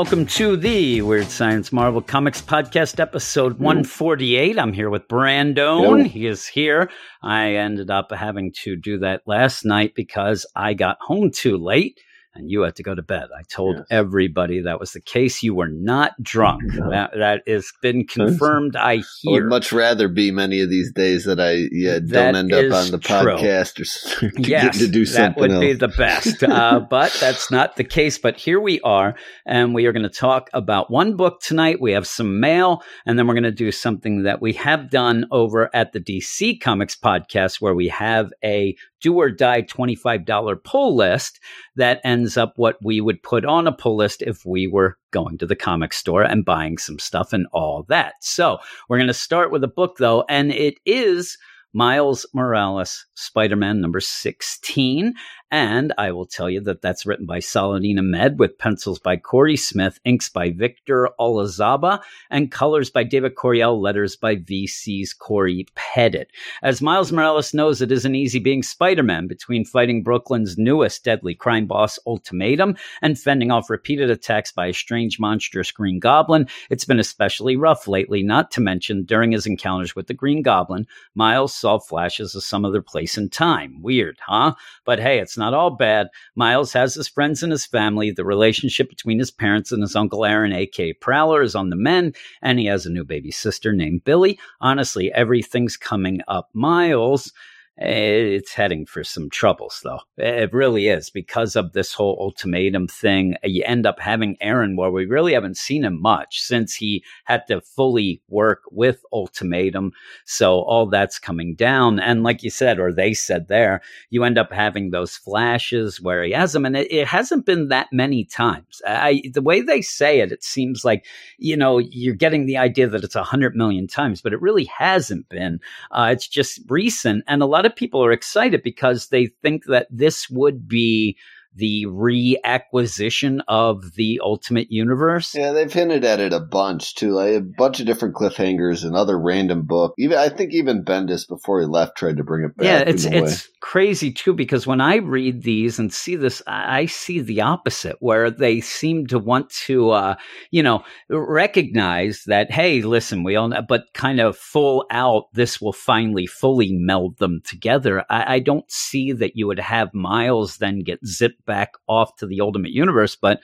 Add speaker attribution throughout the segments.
Speaker 1: welcome to the Weird Science Marvel Comics Podcast, episode 148. I'm here with Brandon. He is here. I ended up having to do that last night because I got home too late and you had to go to bed. I told
Speaker 2: Yes.
Speaker 1: everybody that was the case. You were not drunk.
Speaker 2: No.
Speaker 1: That, that is been confirmed. I hear.
Speaker 2: I would much rather be many of these days that I yeah
Speaker 1: That
Speaker 2: don't end up on the
Speaker 1: true.
Speaker 2: podcast or to
Speaker 1: yes,
Speaker 2: get to do something.
Speaker 1: that would
Speaker 2: else.
Speaker 1: be the best. uh, but that's not the case. But here we are, and we are going to talk about one book tonight. We have some mail, and then we're going to do something that we have done over at the DC Comics podcast, where we have a do or die $25 pull list that ends up what we would put on a pull list if we were going to the comic store and buying some stuff and all that. So we're going to start with a book though, and it is Miles Morales, Spider Man number 16. And I will tell you that that's written by Saladin Ahmed with pencils by Corey Smith, inks by Victor Olazaba, and colors by David Curiel, letters by VC's Corey Pettit. As Miles Morales knows, it isn't easy being Spider Man between fighting Brooklyn's newest deadly crime boss, Ultimatum, and fending off repeated attacks by a strange, monstrous Green Goblin. It's been especially rough lately, not to mention during his encounters with the Green Goblin, Miles saw flashes of some other place and time. Weird, huh? But hey, it's not all bad. Miles has his friends and his family. The relationship between his parents and his uncle Aaron, aka Prowler, is on the mend, and he has a new baby sister named Billie. Honestly, everything's coming up. Miles. It's heading for some troubles, though. It really is because of this whole ultimatum thing. You end up having Aaron, where we really haven't seen him much since he had to fully work with ultimatum. So all that's coming down. And like you said, or they said there, you end up having those flashes where he has them. And it, it hasn't been that many times. I, the way they say it, it seems like, you know, you're getting the idea that it's a hundred million times, but it really hasn't been. Uh, it's just recent. And a lot of people are excited because they think that this would be the reacquisition of the Ultimate Universe.
Speaker 2: Yeah, they've hinted at it a bunch too, like a bunch of different cliffhangers and other random book. Even I think even Bendis before he left tried to bring it back.
Speaker 1: Yeah, it's
Speaker 2: way.
Speaker 1: it's crazy too because when I read these and see this, I I see the opposite, where they seem to want to, uh, you know, recognize that hey, listen, we all, know, but kind of full out, this will finally fully meld them together. I, I don't see that you would have Miles then get zipped back off to the Ultimate Universe, but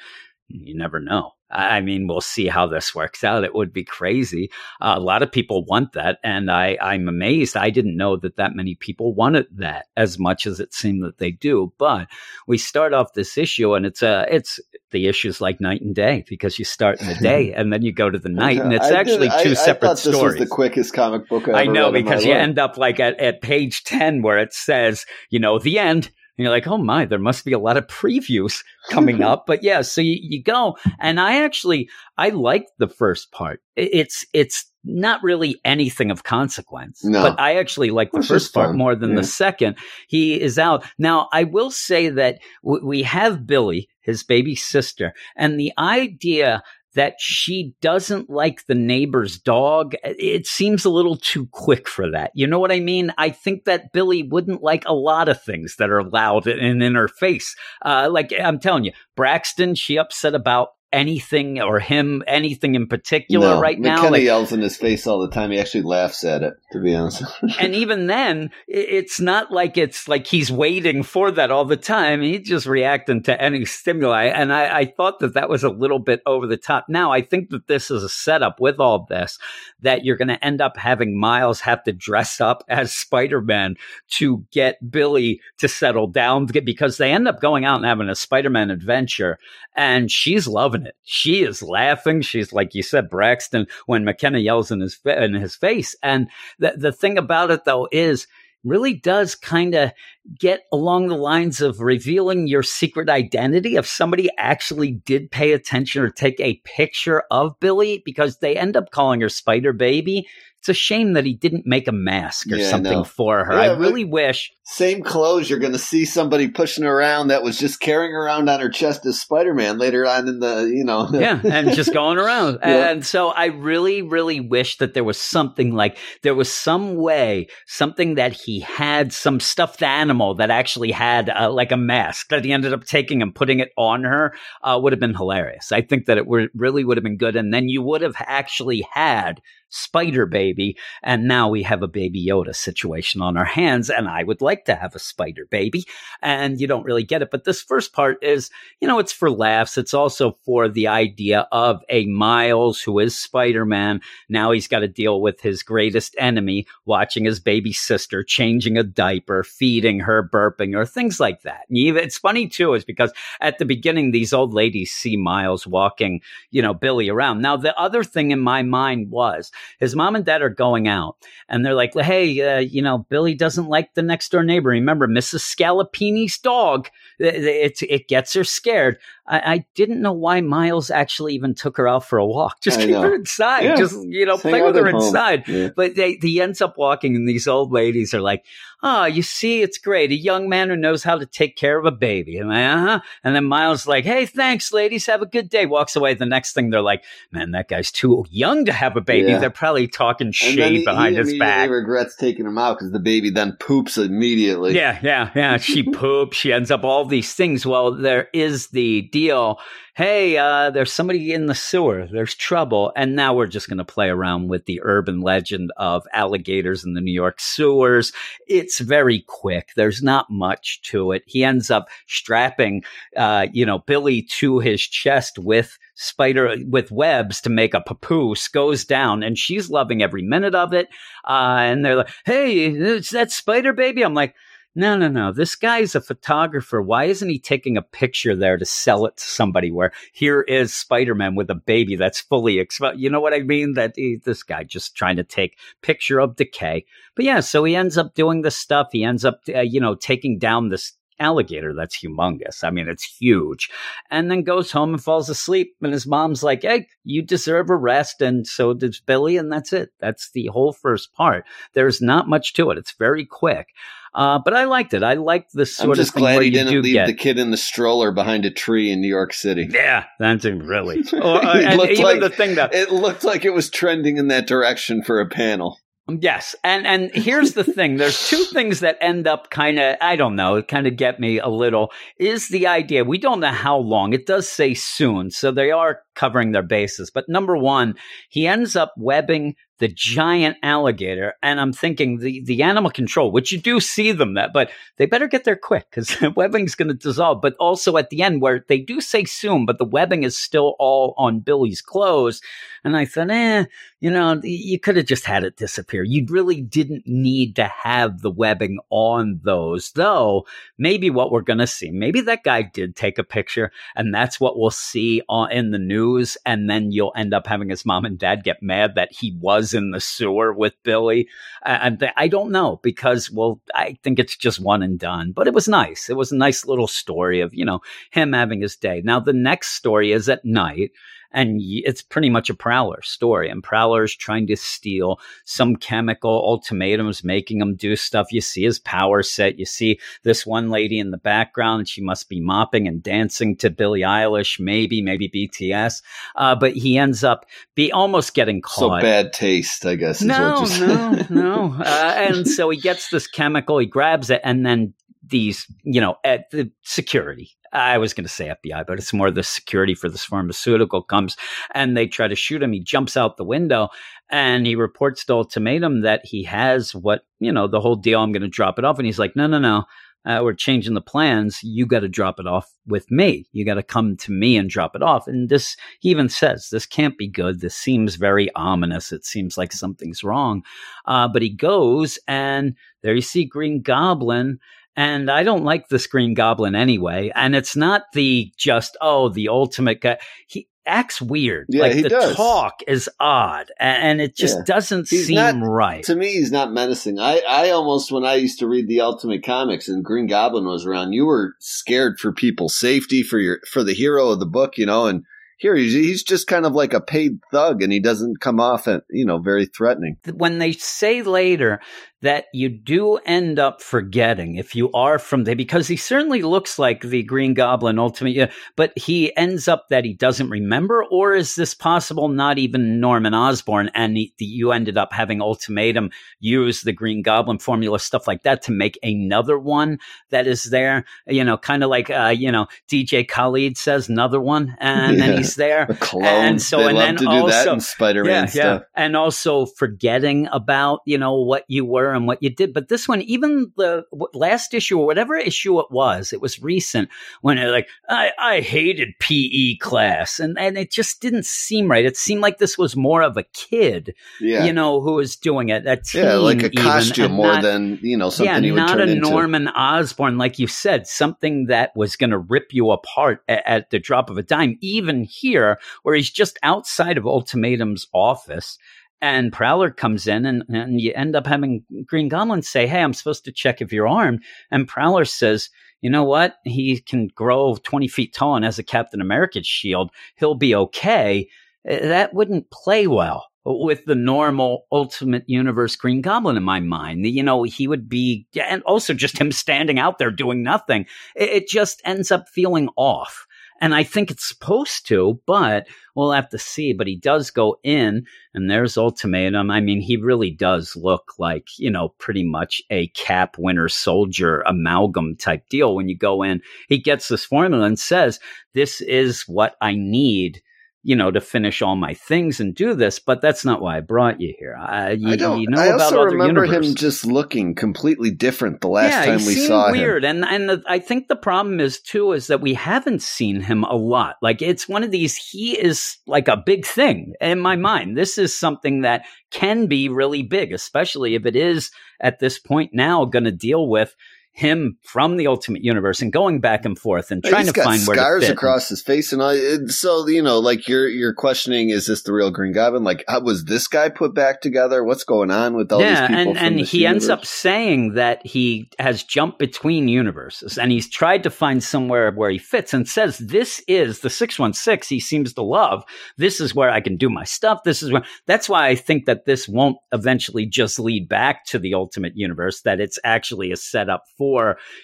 Speaker 1: you never know. I I mean, we'll see how this works out. It would be crazy. Uh, a lot of people want that, and I, I'm amazed. I didn't know that that many people wanted that as much as it seemed that they do. But we start off this issue, and it's a, it's the issues like night and day because you start in the day and then you go to the night, and it's
Speaker 2: I
Speaker 1: actually
Speaker 2: I-
Speaker 1: two
Speaker 2: I
Speaker 1: separate
Speaker 2: thought this
Speaker 1: stories.
Speaker 2: was the quickest comic book I,
Speaker 1: I
Speaker 2: ever
Speaker 1: know
Speaker 2: read in my
Speaker 1: because you
Speaker 2: life.
Speaker 1: end up like at, at page 10 where it says, you know, the end. And you're like, oh my, there must be a lot of previews coming up. But yeah, so you, you go. And I actually, I like the first part. It's, it's not really anything of consequence.
Speaker 2: No.
Speaker 1: But I actually like the first part more than
Speaker 2: yeah.
Speaker 1: the second. He is out. Now, I will say that w- we have Billie, his baby sister, and the idea that she doesn't like the neighbor's dog. It seems a little too quick for that. You know what I mean? I think that Billie wouldn't like a lot of things that are loud and in her face. Uh, like I'm telling you, Braxton, she upset about anything or him, anything in particular
Speaker 2: no,
Speaker 1: right now.
Speaker 2: McKenna
Speaker 1: Like,
Speaker 2: yells in his face all the time. He actually laughs at it. To be honest,
Speaker 1: and even then, it's not like it's like he's waiting for that all the time. He's just reacting to any stimuli. And I, I thought that that was a little bit over the top. Now, I think that this is a setup with all this that you're going to end up having Miles have to dress up as Spider Man to get Billie to settle down because they end up going out and having a Spider Man adventure. And she's loving it. She is laughing. She's like you said, Braxton, when McKenna yells in his, in his face. And the, the thing about it though is really does kind of get along the lines of revealing your secret identity if somebody actually did pay attention or take a picture of Billie because they end up calling her Spider Baby. It's a shame that he didn't make a mask or
Speaker 2: Yeah,
Speaker 1: something
Speaker 2: know.
Speaker 1: for her.
Speaker 2: Yeah,
Speaker 1: I really wish.
Speaker 2: Same clothes, you're going to see somebody pushing around that was just carrying around on her chest as Spider Man later on in the, you know.
Speaker 1: yeah, and just going around.
Speaker 2: Yeah.
Speaker 1: And so I really, really wish that there was something like there was some way, something that he had, some stuffed animal that actually had uh, like a mask that he ended up taking and putting it on her uh, would have been hilarious. I think that it would, really would have been good. And then you would have actually had Spider Baby. And now we have a Baby Yoda situation on our hands. And I would like to have a Spider Baby. And you don't really get it. But this first part is, you know, it's for laughs. It's also for the idea of a Miles who is Spider Man. Now he's got to deal with his greatest enemy, watching his baby sister changing a diaper, feeding her, burping her, things like that. And it's funny too, is because at the beginning, these old ladies see Miles walking, you know, Billie around. Now, the other thing in my mind was his mom and dad are going out and they're like, hey, uh, you know, Billie doesn't like the next door neighbor. Remember, Mrs. Scalapini's dog. It, it, it gets her scared. I, I didn't know why Miles actually even took her out for a walk. Just
Speaker 2: I
Speaker 1: keep
Speaker 2: know.
Speaker 1: her inside.
Speaker 2: Yeah.
Speaker 1: Just, you know, play with her
Speaker 2: home.
Speaker 1: inside.
Speaker 2: Yeah.
Speaker 1: But they, he ends up walking, and these old ladies are like, "Oh, you see, it's great. A young man who knows how to take care of a baby." And I, uh-huh. And then Miles like, "Hey, thanks, ladies. Have a good day." Walks away. The next thing they're like, "Man, that guy's too young to have a baby."
Speaker 2: Yeah.
Speaker 1: They're probably talking shade
Speaker 2: he,
Speaker 1: behind
Speaker 2: he
Speaker 1: his back.
Speaker 2: regrets taking him out because the baby then poops immediately.
Speaker 1: Yeah, yeah, yeah. She poops. She ends up all these things. Well, there is the deal. Hey, uh, there's somebody in the sewer. There's trouble. And now we're just going to play around with the urban legend of alligators in the New York sewers. It's very quick. There's not much to it. He ends up strapping, uh, you know, Billie to his chest with spider with webs to make a papoose goes down and she's loving every minute of it uh, and they're like hey it's that spider baby i'm like no, no, no. This guy's a photographer. Why isn't he taking a picture there to sell it to somebody where here is Spider-Man with a baby that's fully exposed? You know what I mean? That he, this guy just trying to take picture of decay. But yeah, so he ends up doing this stuff. He ends up, uh, you know, taking down this alligator that's humongous. I mean, it's huge. And then goes home and falls asleep. And his mom's like, hey, you deserve a rest. And so does Billie. And that's it. That's the whole first part. There's not much to it. It's very quick. Uh, but I liked it. I liked the this
Speaker 2: I'm just
Speaker 1: of
Speaker 2: glad he didn't leave
Speaker 1: get.
Speaker 2: the kid in the stroller behind a tree in New York City.
Speaker 1: yeah, that's really. Or, uh,
Speaker 2: It
Speaker 1: and
Speaker 2: looked
Speaker 1: even
Speaker 2: like-
Speaker 1: the thing that
Speaker 2: It looked like it was trending in that direction for a panel.
Speaker 1: Yes, and and here's the thing: there's two things that end up kind of I don't know, kind of get me a little. Is the idea we don't know how long? It does say soon, so they are covering their bases. But number one, he ends up webbing the giant alligator, and I'm thinking the the animal control, which you do see them that, but they better get there quick because the webbing's going to dissolve. But also at the end, where they do say soon, but the webbing is still all on Billie's clothes, and I thought, eh, you know, you could have just had it disappear. You really didn't need to have the webbing on those, though. Maybe what we're going to see, maybe that guy did take a picture, and that's what we'll see on, in the news. And then you'll end up having his mom and dad get mad that he was in the sewer with Billie. And I don't know because, well, I think it's just one and done, but it was nice. It was a nice little story of, you know, him having his day. Now, the next story is at night and it's pretty much a Prowler story. And Prowler's trying to steal some chemical ultimatums, making him do stuff. You see his power set. You see this one lady in the background. She must be mopping and dancing to Billie Eilish, maybe, maybe BTS. Uh, but he ends up be almost getting caught.
Speaker 2: So bad taste, I guess. Is
Speaker 1: No, no, no. Uh, and so he gets this chemical, he grabs it, and then these, you know, at the security. I was going to say FBI, but it's more the security for this pharmaceutical comes and they try to shoot him. He jumps out the window and he reports to Ultimatum that he has what, you know, the whole deal. I'm going to drop it off. And he's like, no, no, no. Uh, we're changing the plans. You got to drop it off with me. You got to come to me and drop it off. And this, he even says, this can't be good. This seems very ominous. It seems like something's wrong. Uh, but he goes, and there you see Green Goblin. And I don't like the Green Goblin anyway. And it's not the just, oh, the ultimate guy. He, acts weird.
Speaker 2: Yeah,
Speaker 1: like
Speaker 2: he
Speaker 1: the
Speaker 2: does.
Speaker 1: talk is odd, and it just
Speaker 2: Yeah.
Speaker 1: doesn't
Speaker 2: He's
Speaker 1: seem
Speaker 2: not-
Speaker 1: right.
Speaker 2: To me, he's not menacing. I, I almost, when I used to read the Ultimate Comics and Green Goblin was around, you were scared for people's safety, for your for the hero of the book, you know. And here he's, he's just kind of like a paid thug, and he doesn't come off, at, you know, very threatening.
Speaker 1: when they say later that you do end up forgetting if you are from there, because he certainly looks like the Green Goblin Ultimate, yeah, but he ends up that he doesn't remember, or is this possible not even Norman Osborn and he, you ended up having Ultimatum use the Green Goblin formula, stuff like that, to make another one that is there, you know, kind of like, uh, you know, DJ Khaled says another one, and then
Speaker 2: Yeah.
Speaker 1: He's there.
Speaker 2: Clone.
Speaker 1: And so-
Speaker 2: they
Speaker 1: and
Speaker 2: love
Speaker 1: then
Speaker 2: to do that
Speaker 1: also-
Speaker 2: in Spider-Man stuff.
Speaker 1: And also forgetting about, you know, what you were and what you did. But this one, even the last issue or whatever issue it was, it was recent when it like, I, I hated PE class. And, and it just didn't seem right. It seemed like this was more of a kid,
Speaker 2: Yeah,
Speaker 1: you know, who was doing it. A teen
Speaker 2: yeah, like a costume
Speaker 1: and
Speaker 2: more
Speaker 1: not-
Speaker 2: than you know something
Speaker 1: yeah, not a
Speaker 2: into.
Speaker 1: Norman Osborn, like you said, something that was going to rip you apart at, at the drop of a dime. Even here, where he's just outside of Ultimatum's office, and Prowler comes in, and, and you end up having Green Goblin say, "Hey, I'm supposed to check if you're armed," and Prowler says. You know what? He can grow 20 feet tall and has a Captain America shield. He'll be okay. Uh, That wouldn't play well with the normal Ultimate Universe Green Goblin in my mind. You know, he would be, and also just him standing out there doing nothing. It, it just ends up feeling off. And I think it's supposed to, but we'll have to see. But he does go in, and there's Ultimatum. I mean, he really does look like, you know, pretty much a Cap Winter Soldier amalgam type deal. When you go in, he gets this formula and says, This is what I need you know, to finish all my things and do this, but that's not why I brought you here. I, you,
Speaker 2: I don't.
Speaker 1: you know
Speaker 2: I also remember
Speaker 1: universes.
Speaker 2: him just looking completely different the last
Speaker 1: yeah,
Speaker 2: time we saw him.
Speaker 1: weird, and and the, I think the problem is too is that we haven't seen him a lot. Like it's one of these. He is like a big thing in my mind. This is something that can be really big, especially if it is at this point now going to deal with him from the Ultimate Universe and going back and forth and trying
Speaker 2: He's
Speaker 1: to find where to
Speaker 2: scars
Speaker 1: fit.
Speaker 2: across his face and all. So you know, like you're you're questioning, is this the real Green Goblin? Like, how was this guy put back together? What's going on with all
Speaker 1: yeah,
Speaker 2: these people?
Speaker 1: and, and he ends up saying that he has jumped between universes and he's tried to find somewhere where he fits and says this is the 616 he seems to love. This is where I can do my stuff. This is where that's why I think that this won't eventually just lead back to the ultimate universe, that it's actually a setup for,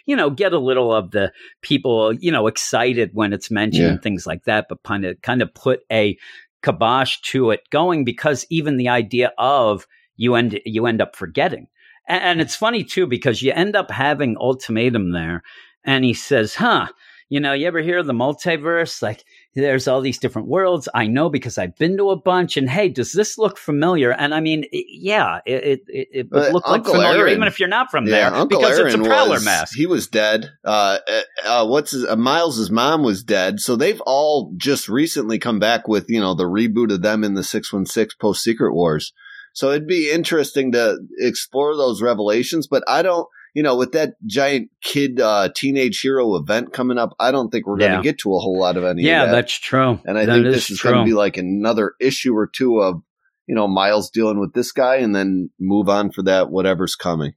Speaker 1: you know, get a little of the people, you know, excited when it's mentioned
Speaker 2: Yeah.
Speaker 1: and things like that, but kind of kind of put a kibosh to it going because even the idea of you end you end up forgetting. And, and it's funny too because you end up having ultimatum there, and he says, "Huh." You know, you ever hear of the multiverse? Like, there's all these different worlds. I know because I've been to a bunch. And hey, does this look familiar? And I mean, it, yeah, it it, it, it would
Speaker 2: But
Speaker 1: look like
Speaker 2: Uncle
Speaker 1: familiar,
Speaker 2: Aaron-
Speaker 1: even if you're not from
Speaker 2: Yeah,
Speaker 1: there,
Speaker 2: Uncle
Speaker 1: because
Speaker 2: Aaron
Speaker 1: it's a prowler
Speaker 2: was,
Speaker 1: mask.
Speaker 2: He was dead. Uh, uh, uh, what's his, uh, Miles's mom was dead. So they've all just recently come back with you know the reboot of them in the six one six post Secret Wars. So it'd be interesting to explore those revelations. But I don't, you know, with that giant kid uh, teenage hero event coming up, I don't think we're going to get to a whole lot of any.
Speaker 1: yeah,
Speaker 2: of that.
Speaker 1: that's true.
Speaker 2: and I
Speaker 1: That
Speaker 2: think
Speaker 1: is
Speaker 2: this is going to be like another issue or two of. You know, Miles dealing with this guy, and then move on for that whatever's coming.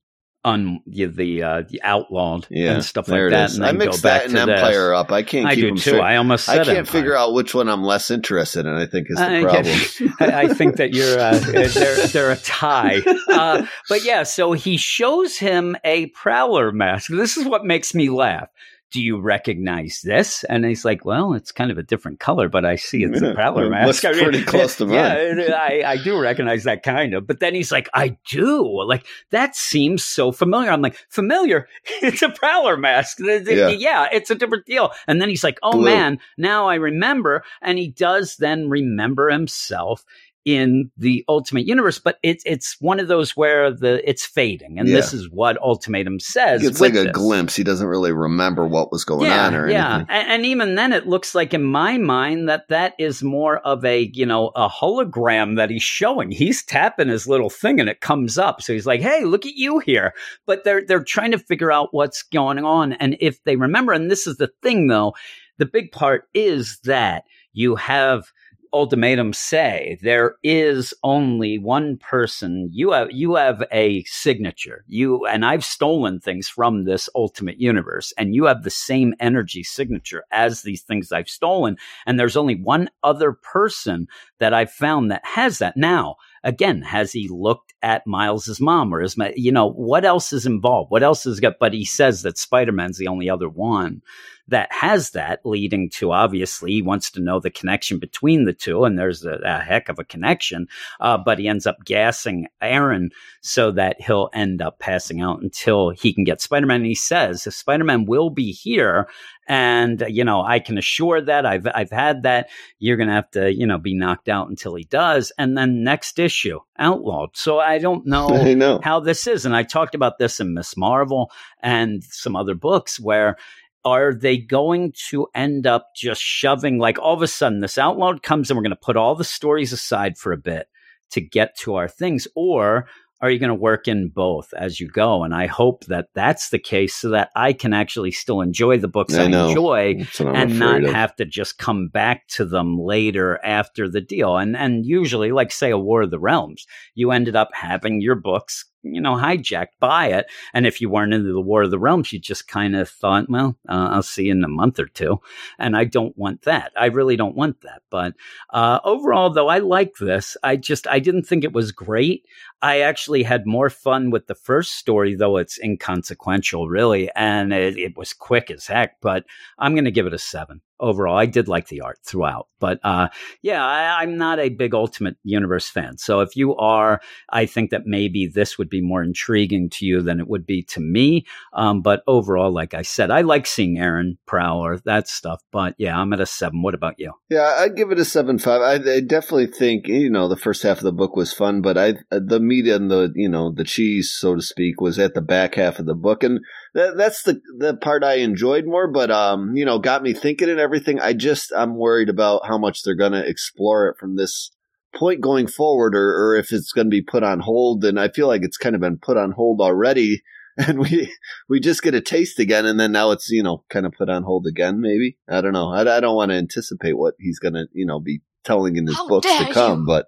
Speaker 1: On the the, uh, the outlawed
Speaker 2: Yeah,
Speaker 1: and stuff like that. and
Speaker 2: I
Speaker 1: back
Speaker 2: that and
Speaker 1: this.
Speaker 2: Empire up. I can't
Speaker 1: I do too.
Speaker 2: straight.
Speaker 1: I almost
Speaker 2: I can't
Speaker 1: Empire.
Speaker 2: figure out which one I'm less interested in. I think is the
Speaker 1: I
Speaker 2: problem.
Speaker 1: I I think that you're uh, they're they're a tie, uh, but yeah. So he shows him a prowler mask. This is what makes me laugh. Do you recognize this? And he's like, "Well, it's kind of a different color, but I see it's
Speaker 2: Yeah,
Speaker 1: a prowler mask."
Speaker 2: looks
Speaker 1: I mean,
Speaker 2: pretty close to mine.
Speaker 1: Yeah, I, I do recognize that kind of. But then he's like, "I do." Like that seems so familiar. I'm like, "Familiar? It's a prowler mask."
Speaker 2: Yeah.
Speaker 1: yeah, it's a different deal. And then he's like, "Oh
Speaker 2: Blue.
Speaker 1: man, now I remember." And he does then remember himself in the Ultimate Universe, but it's it's one of those where the it's fading, and
Speaker 2: Yeah.
Speaker 1: this is what Ultimatum says.
Speaker 2: It's like a
Speaker 1: this.
Speaker 2: glimpse. He doesn't really remember what was going
Speaker 1: yeah,
Speaker 2: on or
Speaker 1: yeah.
Speaker 2: anything.
Speaker 1: And, and even then, it looks like in my mind that that is more of a you know a hologram that he's showing. He's tapping his little thing, and it comes up. So he's like, "Hey, look at you here." But they're they're trying to figure out what's going on, and if they remember. And this is the thing, though. The big part is that you have ultimatum say there is only one person. You have you have a signature. You and I've stolen things from this ultimate universe and you have the same energy signature as these things I've stolen and there's only one other person that I've found that has that. Now again has he looked at Miles's mom or is my you know what else is involved? What else is got but he says that Spider-Man's the only other one that has that, leading to obviously he wants to know the connection between the two, and there's a, a heck of a connection. Uh, but he ends up gassing Aaron so that he'll end up passing out until he can get Spider Man. And he says, if Spider Man will be here, and you know I can assure that I've I've had that. You're gonna have to you know be knocked out until he does, and then next issue outlawed. So I don't know,
Speaker 2: I know.
Speaker 1: how this is, and I talked about this in Miss Marvel and some other books where are they going to end up just shoving like all of a sudden this outlawed comes and we're going to put all the stories aside for a bit to get to our things? Or are you going to work in both as you go? And i hope that that's the case so that i can actually still enjoy the books i,
Speaker 2: I
Speaker 1: enjoy
Speaker 2: That's what I'm
Speaker 1: and not
Speaker 2: of.
Speaker 1: have to just come back to them later after the deal. And and usually like say a war of the realms you ended up having your books you know hijacked by it. And if you weren't into the war of the realms you just kind of thought well uh, i'll see you in a month or two. And i don't want that. I really don't want that. But uh, overall though i like this. I just i didn't think it was great. I actually had more fun with the first story though it's inconsequential really and it, it was quick as heck but i'm going to give it a seven overall i did like the art throughout but uh, yeah I, i'm not a big ultimate universe fan so if you are i think that maybe this would be more intriguing to you than it would be to me um, but overall like i said i like seeing aaron prowler that stuff but yeah i'm at a seven what about you
Speaker 2: Yeah, I'd give it a seven five. I, I definitely think you know the first half of the book was fun, but I the meat and the you know the cheese, so to speak, was at the back half of the book, and that, that's the the part I enjoyed more. But um, you know, got me thinking and everything. I just I'm worried about how much they're gonna explore it from this point going forward, or, or if it's going to be put on hold. And I feel like it's kind of been put on hold already. And we we just get a taste again, and then now it's you know kind of put on hold again. Maybe I don't know. I, I don't want to anticipate what he's gonna you know be telling in his
Speaker 3: How
Speaker 2: books to come,
Speaker 3: you.
Speaker 2: but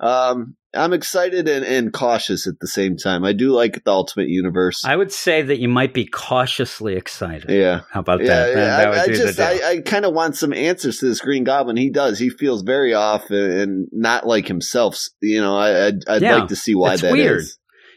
Speaker 2: um, I'm excited and, and cautious at the same time. I do like the Ultimate Universe.
Speaker 1: i would say that you might be cautiously excited
Speaker 2: yeah.
Speaker 1: how about
Speaker 2: Yeah,
Speaker 1: that
Speaker 2: yeah,
Speaker 1: that,
Speaker 2: I, I just. I, I kind of want some answers to this Green Goblin. He does. He feels very off and, and not like himself. You know, I, I'd, I'd
Speaker 1: Yeah,
Speaker 2: like to see why that is.
Speaker 1: weird.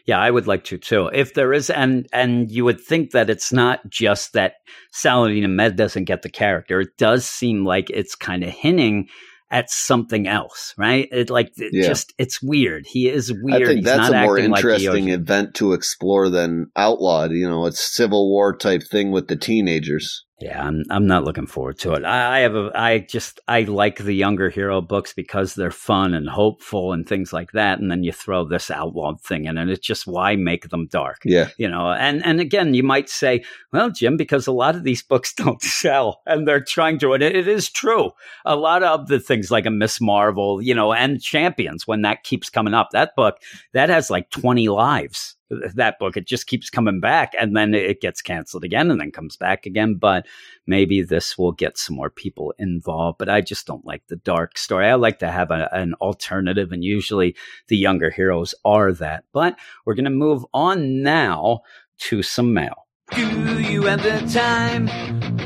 Speaker 1: Yeah, I would like to too. If there is, and and you would think that it's not just that Saladin Ahmed doesn't get the character. It does seem like it's kind of hinting at something else, right? It like it
Speaker 2: Yeah.
Speaker 1: just it's weird. He is weird.
Speaker 2: I think
Speaker 1: He's
Speaker 2: that's
Speaker 1: not
Speaker 2: a more
Speaker 1: acting like
Speaker 2: interesting event to explore than Outlawed. You know, it's Civil War type thing with the teenagers.
Speaker 1: Yeah, I'm I'm not looking forward to it. I, I have a I just I like the younger hero books because they're fun and hopeful and things like that. And then you throw this outlawed thing in, and it's just why make them dark?
Speaker 2: Yeah.
Speaker 1: you know and and again you might say well jim because a lot of these books don't sell and they're trying to and it, it is true a lot of the things like a miss marvel you know and champions when that keeps coming up that book that has like 20 lives that book it just keeps coming back and then it gets canceled again and then comes back again but maybe this will get some more people involved but i just don't like the dark story i like to have a, an alternative and usually the younger heroes are that but we're going to move on now to some mail.
Speaker 4: Do you have the time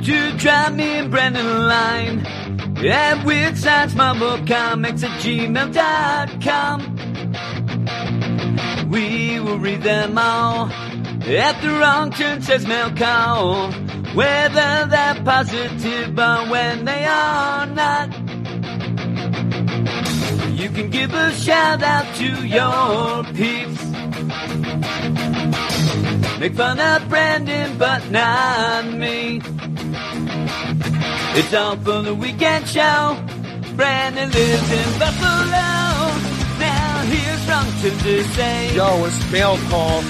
Speaker 4: to drop me and Brandon a line? At Weird Science Marvel Comics at gmail.com. We will read them all. At the wrong turn says call. Whether they're positive or when they are not. You can give a shout out to your peeps. Make fun of Brandon, but not me. It's all for the weekend show. Brandon lives in Buffalo. Now here's wrong to say.
Speaker 5: Yo, it's mail call.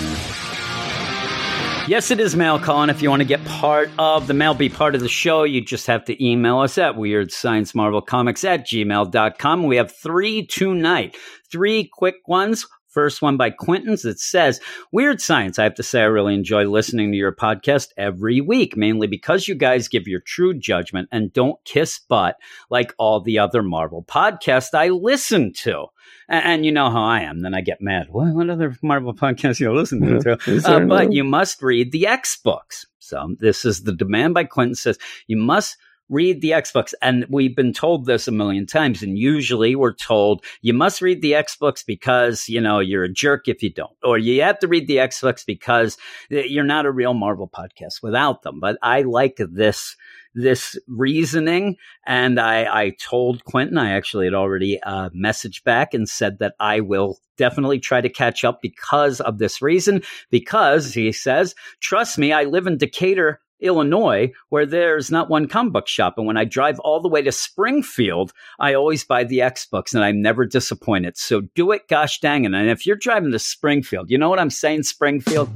Speaker 1: Yes, it is mail calling. If you want to get part of the mail, be part of the show, you just have to email us at weird science marvel comics at gmail.com. We have three tonight, three quick ones First one by Quentin's that says, Weird Science. I have to say, I really enjoy listening to your podcast every week, mainly because you guys give your true judgment and don't kiss butt like all the other Marvel podcasts I listen to. And, and you know how I am. Then I get mad. What, what other Marvel podcast you listen to? Uh, but you must read the X books. So this is the demand by Quentin says you must read the X books. And we've been told this a million times. And usually we're told you must read the X books because, you know, you're a jerk if you don't, or you have to read the X books because you're not a real Marvel podcast without them. But I like this this reasoning. And I, I told Quentin, I actually had already uh, messaged back and said that I will definitely try to catch up because of this reason. Because he says, trust me, I live in Decatur. Illinois, where there's not one comic book shop. And when I drive all the way to Springfield, I always buy the X books and I'm never disappointed. So do it, gosh dang it. And if you're driving to Springfield, you know what I'm saying, Springfield?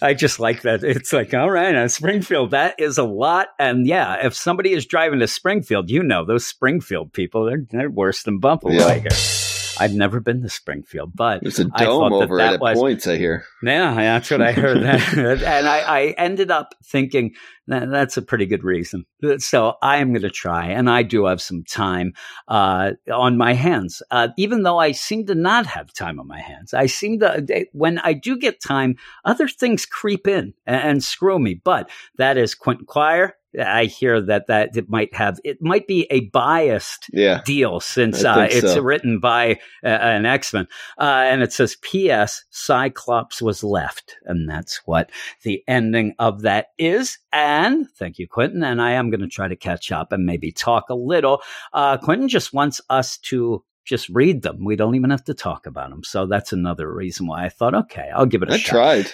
Speaker 1: I just like that. It's like, all right, uh, Springfield, that is a lot. And yeah, if somebody is driving to Springfield, you know, those Springfield people, they're, they're worse than Buffalo.
Speaker 2: Yeah.
Speaker 1: I've never been to Springfield, but
Speaker 2: There's a
Speaker 1: I
Speaker 2: dome
Speaker 1: thought that
Speaker 2: over
Speaker 1: that
Speaker 2: it at
Speaker 1: was-
Speaker 2: points, I hear.
Speaker 1: yeah, that's what I heard. and I, I ended up thinking that that's a pretty good reason. So I am going to try, and I do have some time uh, on my hands. Uh, even though I seem to not have time on my hands, I seem to when I do get time, other things creep in and, and screw me. But that is Quentin Quire. I hear that that it might have it might be a biased
Speaker 2: Yeah.
Speaker 1: deal since uh, it's
Speaker 2: so.
Speaker 1: written by uh, an X Men. Uh, and it says, P.S. Cyclops was left. And that's what the ending of that is. And thank you, Quentin. And I am going to try to catch up and maybe talk a little. Uh, Quentin just wants us to just read them. We don't even have to talk about them. So that's another reason why I thought, okay, I'll give it a
Speaker 2: I
Speaker 1: shot.
Speaker 2: tried.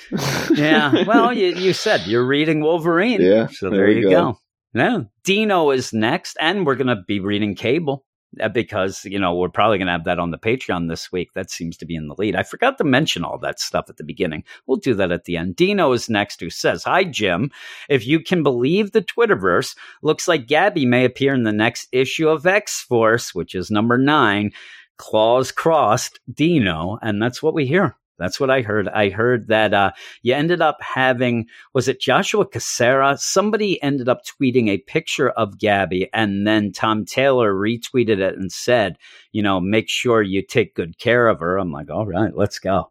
Speaker 1: Yeah. Well, you, you said you're reading Wolverine.
Speaker 2: Yeah,
Speaker 1: So
Speaker 2: there
Speaker 1: there, you
Speaker 2: go.
Speaker 1: go. Yeah. Dino is next, and we're going to be reading Cable Uh, because, you know, we're probably going to have that on the Patreon this week. That seems to be in the lead. I forgot to mention all that stuff at the beginning. We'll do that at the end. Dino is next, who says, Hi, Jim. If you can believe the Twitterverse, looks like Gabby may appear in the next issue of X Force, which is number nine. Claws crossed, Dino, and that's what we hear. That's what I heard. I heard that uh, you ended up having, was it Joshua Cassara? Somebody ended up tweeting a picture of Gabby, and then Tom Taylor retweeted it and said, you know, make sure you take good care of her. I'm like, all right, let's go.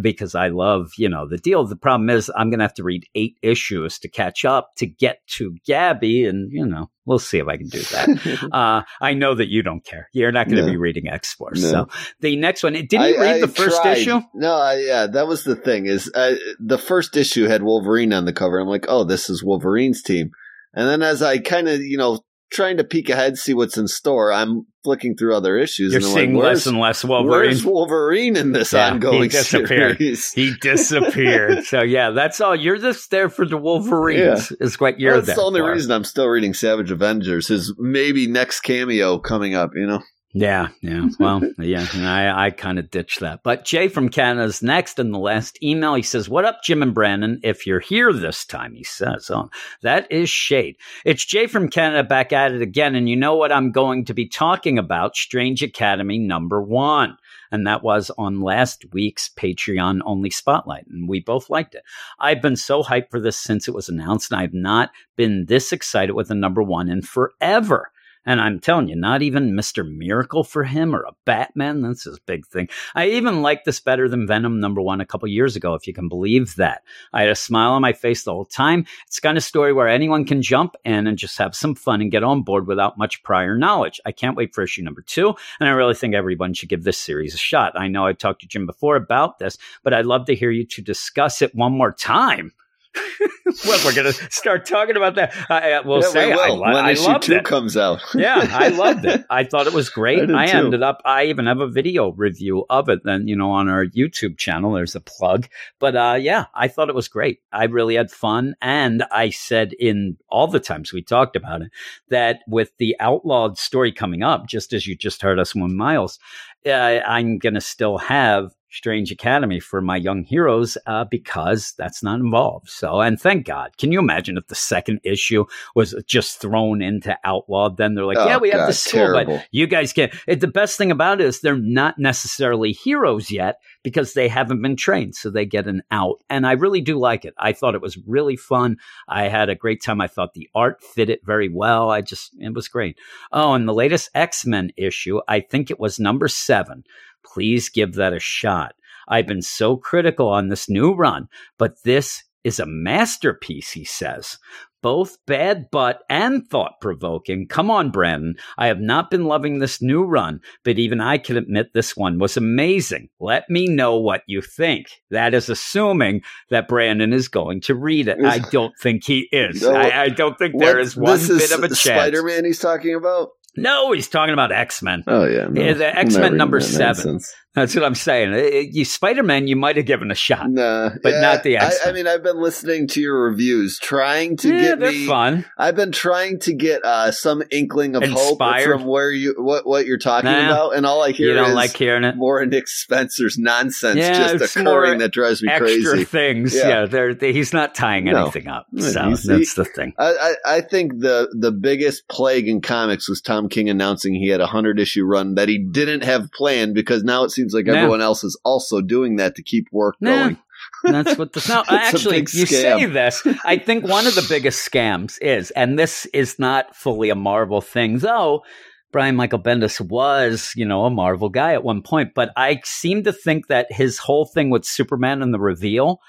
Speaker 1: Because I love, you know, the deal. The problem is I'm going to have to read eight issues to catch up to get to Gabby. And, you know, we'll see if I can do that. uh, I know that you don't care. You're not going to
Speaker 2: No.
Speaker 1: be reading X Force.
Speaker 2: No.
Speaker 1: So the next one, didn't
Speaker 2: I-
Speaker 1: you read
Speaker 2: I
Speaker 1: the first
Speaker 2: tried.
Speaker 1: issue?
Speaker 2: No, I, yeah, that was the thing. Is uh, the first issue had Wolverine on the cover. I'm like, oh, this is Wolverine's team. And then as I kind of, you know, trying to peek ahead, see what's in store, I'm flicking through other issues.
Speaker 1: You're seeing
Speaker 2: like,
Speaker 1: less and less Wolverine.
Speaker 2: where's Wolverine in this
Speaker 1: Yeah, he
Speaker 2: ongoing
Speaker 1: disappeared.
Speaker 2: series?
Speaker 1: He disappeared. so yeah, that's all. You're just there for the Wolverines. Is what you're
Speaker 2: That's the only
Speaker 1: for.
Speaker 2: reason I'm still reading Savage Avengers. His maybe next cameo coming up. You know,
Speaker 1: Yeah, yeah. Well, yeah. I, I kind of ditched that. But Jay from Canada's next in the last email. He says, "What up, Jim and Brandon? If you're here this time," he says, "Oh, that is shade." It's Jay from Canada back at it again, and you know what I'm going to be talking about? Strange Academy number one. And that was on last week's Patreon only spotlight. And we both liked it. I've been so hyped for this since it was announced, and I've not been this excited with a number one in forever. And I'm telling you, not even Mr. Miracle for him or a Batman. That's his big thing. I even like this better than Venom number one a couple years ago, if you can believe that. I had a smile on my face the whole time. It's kind of story where anyone can jump in and just have some fun and get on board without much prior knowledge. I can't wait for issue number two. And I really think everyone should give this series a shot. I know I've talked to Jim before about this, but I'd love to hear you to discuss it one more time. well, we're going to start talking about that. I, I will
Speaker 2: Yeah,
Speaker 1: say,
Speaker 2: we
Speaker 1: I,
Speaker 2: will,
Speaker 1: lo-
Speaker 2: when
Speaker 1: I
Speaker 2: issue
Speaker 1: loved
Speaker 2: two
Speaker 1: it
Speaker 2: comes out.
Speaker 1: yeah, I loved it. I thought it was great.
Speaker 2: did
Speaker 1: I, ended up, I even have a video review of it. Then, you know, on our YouTube channel, there's a plug. But uh, yeah, I thought it was great. I really had fun. And I said in all the times we talked about it that with the outlawed story coming up, just as you just heard us when miles, uh, I'm going to still have Strange Academy for my young heroes uh, because that's not involved. So, and thank God. Can you imagine if the second issue was just thrown into outlawed? Then they're like,
Speaker 2: Oh,
Speaker 1: yeah, we have
Speaker 2: God,
Speaker 1: this tool, but you guys can't. It, the best thing about it is they're not necessarily heroes yet because they haven't been trained. So they get an out. And I really do like it. I thought it was really fun. I had a great time. I thought the art fit it very well. I just, it was great. Oh, and the latest X Men issue, I think it was number seven. Please give that a shot. I've been so critical on this new run, but this is a masterpiece, he says. Both bad but and thought provoking. Come on, Brandon. I have not been loving this new run, but even I can admit this one was amazing. Let me know what you think. That is assuming that Brandon is going to read it. I don't think he is.
Speaker 2: No,
Speaker 1: I, I don't think there is one bit of a chance.
Speaker 2: Spider Man he's talking about?
Speaker 1: No, he's talking about X Men.
Speaker 2: Oh, yeah. no.
Speaker 1: Yeah, the X-Men number seven.
Speaker 2: nonsense.
Speaker 1: That's what I'm saying. You Spider Man, you might have given a shot.
Speaker 2: Nah,
Speaker 1: But not the
Speaker 2: I,
Speaker 1: X-Men.
Speaker 2: I mean, I've been listening to your reviews, trying to
Speaker 1: yeah,
Speaker 2: get me.
Speaker 1: fun.
Speaker 2: I've been trying to get uh, some inkling of
Speaker 1: Inspired?
Speaker 2: hope from where you what what you're talking
Speaker 1: Nah.
Speaker 2: about, and all I hear
Speaker 1: You don't
Speaker 2: is
Speaker 1: like hearing it.
Speaker 2: more Nick Spencer's nonsense
Speaker 1: Yeah,
Speaker 2: just
Speaker 1: it's
Speaker 2: occurring that drives me
Speaker 1: Extra
Speaker 2: crazy.
Speaker 1: things.
Speaker 2: Yeah.
Speaker 1: Yeah, they're, they, he's not tying
Speaker 2: No.
Speaker 1: anything up. So
Speaker 2: he's-
Speaker 1: that's the thing.
Speaker 2: I, I, I think the the biggest plague in comics was Tom King announcing he had a hundred issue run that he didn't have planned because now it seems like everyone else is also doing that to keep work going.
Speaker 1: That's what the no. Actually, you say this. I think one of the biggest scams is, and this is not fully a Marvel thing, though. Brian Michael Bendis was, you know, a Marvel guy at one point, but I seem to think that his whole thing with Superman and the reveal.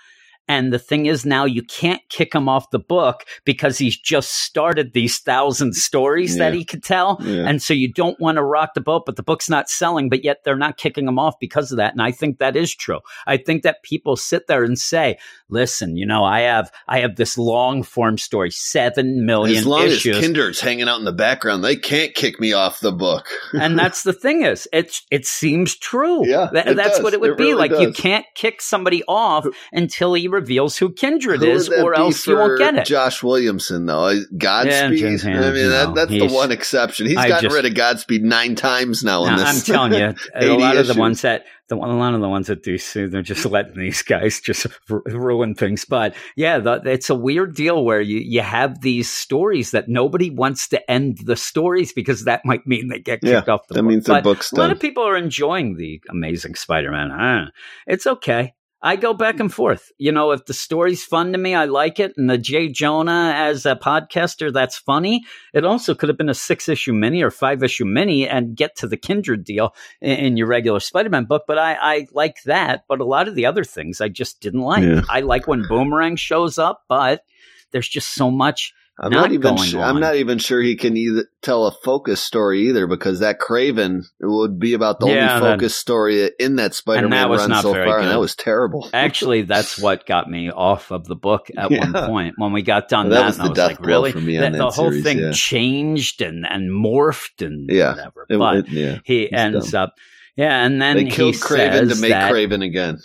Speaker 1: And the thing is now you can't kick him off the book because he's just started these thousand stories that he could tell.
Speaker 2: Yeah.
Speaker 1: And so you don't want to rock the boat, but the book's not selling, but yet they're not kicking him off because of that. And I think that is true. I think that people sit there and say, listen, you know, I have I have this long form story, seven million
Speaker 2: As long
Speaker 1: issues.
Speaker 2: as Kindred's hanging out in the background, they can't kick me off the book.
Speaker 1: and that's the thing is, it's it seems true.
Speaker 2: Yeah, it
Speaker 1: that's
Speaker 2: does.
Speaker 1: what it would
Speaker 2: It
Speaker 1: be.
Speaker 2: really
Speaker 1: like you can't kick somebody off until he reveals who Kindred
Speaker 2: Who
Speaker 1: is, or else you won't get it.
Speaker 2: Josh Williamson, though, I- Godspeed.
Speaker 1: yeah,
Speaker 2: I mean, that, that's the one exception. He's
Speaker 1: I
Speaker 2: gotten
Speaker 1: just-
Speaker 2: rid of Godspeed nine times now.
Speaker 1: No, I'm telling you, a
Speaker 2: 80
Speaker 1: lot of the ones that the a lot of the ones that DC, they're just letting these guys just ru- ruin things. But yeah, the, it's a weird deal where you you have these stories that nobody wants to end the stories because that might mean they get
Speaker 2: Yeah,
Speaker 1: kicked off the
Speaker 2: that
Speaker 1: book.
Speaker 2: means their
Speaker 1: But
Speaker 2: book's
Speaker 1: a lot of people are enjoying the Amazing Spider-Man. It's okay. I go back and forth. You know, if the story's fun to me, I like it. And the Jay Jonah as a podcaster, that's funny. It also could have been a six issue mini or five issue mini and get to the Kindred deal in, in your regular Spider Man book. But I, I like that. But a lot of the other things I just didn't like.
Speaker 2: Yeah.
Speaker 1: I like when Boomerang shows up, but there's just so much.
Speaker 2: I'm
Speaker 1: not
Speaker 2: not, even.
Speaker 1: going
Speaker 2: Su-
Speaker 1: on.
Speaker 2: I'm not even sure he can either tell a focus story either, because that Kraven would be about the
Speaker 1: Yeah,
Speaker 2: only
Speaker 1: that-
Speaker 2: focus story in that Spider-Man
Speaker 1: was
Speaker 2: run
Speaker 1: not
Speaker 2: so far, and that was terrible.
Speaker 1: Actually, that's what got me off of the book at one point. When we got done
Speaker 2: That
Speaker 1: that,
Speaker 2: was
Speaker 1: and I was
Speaker 2: death
Speaker 1: like, really?
Speaker 2: for me
Speaker 1: That-
Speaker 2: on
Speaker 1: the whole
Speaker 2: series,
Speaker 1: thing
Speaker 2: yeah.
Speaker 1: changed and, and morphed and
Speaker 2: Yeah.
Speaker 1: whatever. But
Speaker 2: it- yeah,
Speaker 1: he ends
Speaker 2: dumb.
Speaker 1: up, yeah, and then
Speaker 2: they
Speaker 1: he
Speaker 2: killed Kraven to make
Speaker 1: that,
Speaker 2: Kraven again.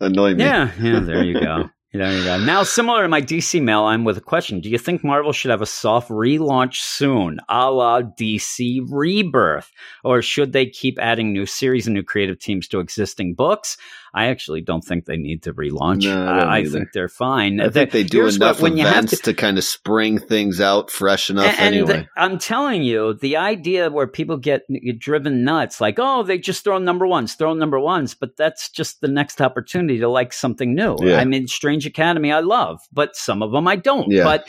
Speaker 2: Annoy me.
Speaker 1: Yeah, yeah, there you go. There you go. Now, similar to my DC mail, I'm with a question. Do you think Marvel should have a soft relaunch soon, a la DC Rebirth? Or should they keep adding new series and new creative teams to existing books? I actually don't think they need to relaunch.
Speaker 2: No, I
Speaker 1: I, think they're fine.
Speaker 2: I think they do enough
Speaker 1: what- when you have
Speaker 2: events
Speaker 1: to-
Speaker 2: to, kind of spring things out fresh enough
Speaker 1: and
Speaker 2: anyway.
Speaker 1: I'm telling you, the idea where people get driven nuts, like, oh, they just throw number ones, throw number ones, but that's just the next opportunity to like something new.
Speaker 2: Yeah.
Speaker 1: I mean, Strange Academy, I love, but some of them I don't.
Speaker 2: Yeah.
Speaker 1: But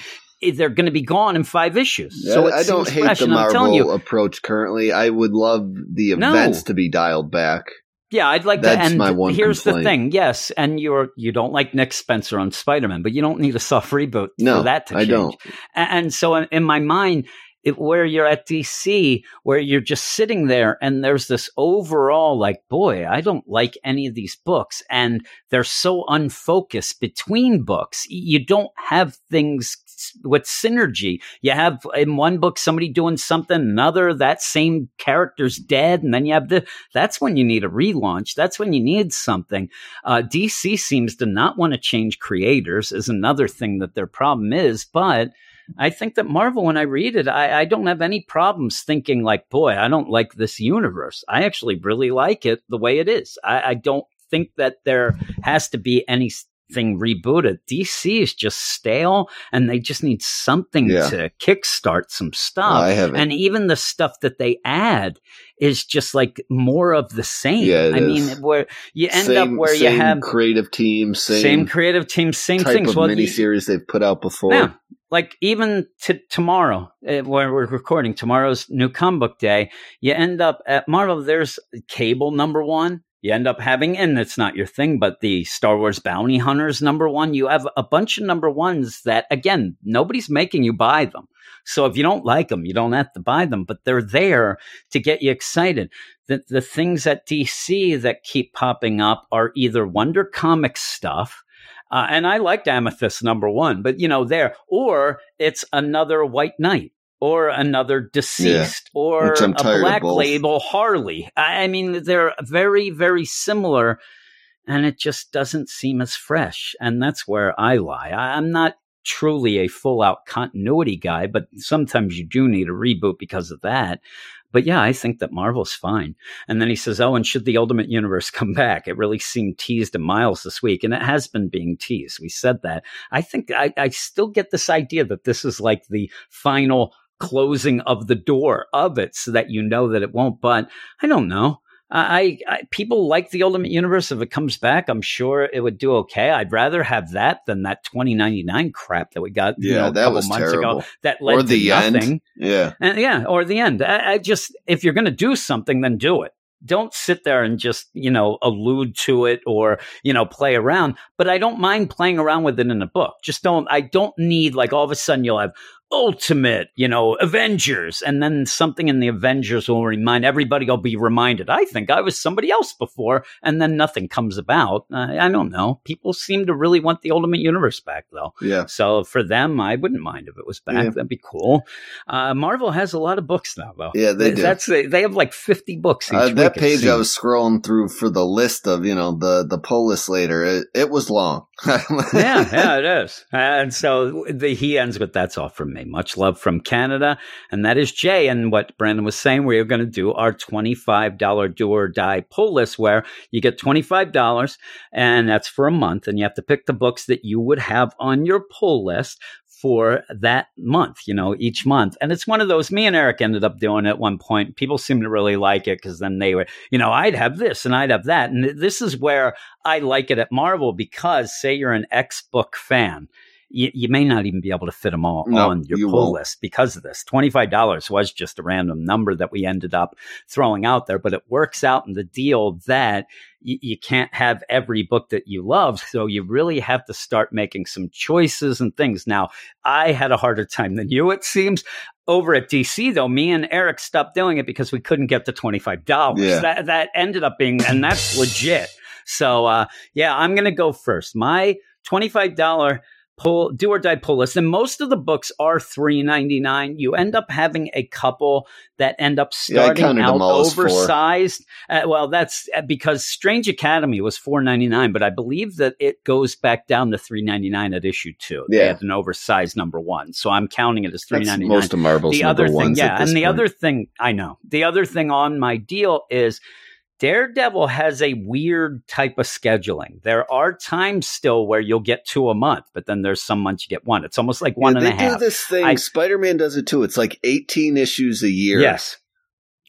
Speaker 1: they're going to be gone in five issues.
Speaker 2: Yeah,
Speaker 1: so
Speaker 2: I don't hate
Speaker 1: fresh,
Speaker 2: the
Speaker 1: and I'm telling
Speaker 2: Marvel
Speaker 1: you,
Speaker 2: approach currently. I would love the
Speaker 1: No.
Speaker 2: events to be dialed back.
Speaker 1: Yeah, I'd like
Speaker 2: That's
Speaker 1: to end.
Speaker 2: my one
Speaker 1: here's the thing, yes, and you're you don't like Nick Spencer on Spider Man, but you don't need a soft reboot
Speaker 2: No,
Speaker 1: for that to change.
Speaker 2: I
Speaker 1: don't. And so in, my mind, it, where you're at DC, where you're just sitting there and there's this overall like, boy, I don't like any of these books. And they're so unfocused between books. You don't have things with synergy. You have in one book somebody doing something, another, that same character's dead. And then you have the, that's when you need a relaunch. That's when you need something. Uh, DC seems to not want to change creators, is another thing that their problem is. But I think that Marvel, when I read it, I, I don't have any problems thinking like, boy, I don't like this universe. I actually really like it the way it is. I, I don't think that there has to be any thing rebooted. DC is just stale and they just need something
Speaker 2: Yeah.
Speaker 1: to kickstart some stuff.
Speaker 2: I
Speaker 1: and even the stuff that they add is just like more of the same.
Speaker 2: Yeah,
Speaker 1: I mean, where you end
Speaker 2: same,
Speaker 1: up where you
Speaker 2: same
Speaker 1: have
Speaker 2: creative team, same,
Speaker 1: same, creative team, same
Speaker 2: type
Speaker 1: things.
Speaker 2: of
Speaker 1: Well,
Speaker 2: miniseries they've put out before.
Speaker 1: yeah. Like even to tomorrow, uh, where we're recording, tomorrow's new comic book day, you end up at Marvel, there's cable number one. You end up having, and it's not your thing, but the Star Wars Bounty Hunters number one. You have a bunch of number ones that, again, nobody's making you buy them. So if you don't like them, you don't have to buy them, but they're there to get you excited. The, the things at DC that keep popping up are either Wonder Comics stuff, uh, and I liked Amethyst number one, but you know, there, or it's another White Knight, or another Deceased, or a Black. Label Harley. I, mean, they're very, very similar, and it just doesn't seem as fresh. And that's where I lie. I'm not truly a full out continuity guy, but sometimes you do need a reboot because of that. But yeah, I think that Marvel's fine. And then he says, Oh, and should the Ultimate Universe come back? It really seemed teased to Miles this week, and it has been being teased. We said that. I think I, I still get this idea that this is like the final closing of the door of it so that you know that it won't. But I don't know. I, I people like the Ultimate Universe. If it comes back, I'm sure it would do okay. I'd rather have that than that 2099 crap that we got. you
Speaker 2: Yeah,
Speaker 1: know, a
Speaker 2: that
Speaker 1: couple
Speaker 2: was
Speaker 1: months
Speaker 2: terrible.
Speaker 1: ago. That led
Speaker 2: Or
Speaker 1: to
Speaker 2: the end.
Speaker 1: nothing.
Speaker 2: Yeah.
Speaker 1: And yeah, or the end. I, I just, if you're going to do something, then do it. Don't sit there and just, you know, allude to it or, you know, play around. But I don't mind playing around with it in a book. Just don't, I don't need like all of a sudden you'll have ultimate, you know, Avengers. And then something in the Avengers will remind everybody will be reminded. I think I was somebody else before. And then nothing comes about. I, I don't know. People seem to really want the Ultimate Universe back though.
Speaker 2: Yeah.
Speaker 1: So for them, I wouldn't mind if it was back.
Speaker 2: Yeah.
Speaker 1: That'd be cool. Uh, Marvel has a lot of books now, though.
Speaker 2: Yeah, they do.
Speaker 1: That's they have like fifty books. Each
Speaker 2: Uh, that page I was scrolling through for the list of, you know, the, the pull list later, it, it was long.
Speaker 1: yeah, yeah, it is. And so the, he ends with that's all from me. Much love from Canada. And that is Jay. And what Brandon was saying, we are going to do our $25 do or die pull list where you get $25 and that's for a month. And you have to pick the books that you would have on your pull list for that month, you know, each month. And it's one of those, me and Eric ended up doing at one point. People seem to really like it because then they were, you know, I'd have this and I'd have that. And this is where I like it at Marvel because say you're an X book fan. You, you may not even be able to fit them all
Speaker 2: No,
Speaker 1: on your
Speaker 2: you
Speaker 1: pull
Speaker 2: won't.
Speaker 1: list because of this. $25 was just a random number that we ended up throwing out there, but it works out in the deal that you, you can't have every book that you love. So you really have to start making some choices and things. Now, I had a harder time than you, it seems. Over at DC, though, me and Eric stopped doing it because we couldn't get the $25.
Speaker 2: Yeah.
Speaker 1: That, that ended up being, and that's legit. So, uh, yeah, I'm going to go first. My $25 pull do or die pull list. And most of the books are 3.99 you end up having a couple that end up starting
Speaker 2: counted
Speaker 1: out
Speaker 2: them all as four.
Speaker 1: oversized. Uh, well that's uh, because strange academy was 4.99 but i believe that it goes back down to 3.99 at issue 2 they
Speaker 2: Yeah.
Speaker 1: had an oversized number 1 so i'm counting it as
Speaker 2: That's
Speaker 1: 3.99
Speaker 2: most of Marvel's
Speaker 1: the
Speaker 2: number
Speaker 1: other thing, yeah, and the
Speaker 2: point.
Speaker 1: other thing I know, the other thing on my deal is Daredevil has a weird type of scheduling. There are times still where you'll get two a month, but then there's some months you get one. It's almost like one
Speaker 2: yeah,
Speaker 1: and a
Speaker 2: they do this thing. Spider Man does it too. It's like 18 issues a year.
Speaker 1: Yes.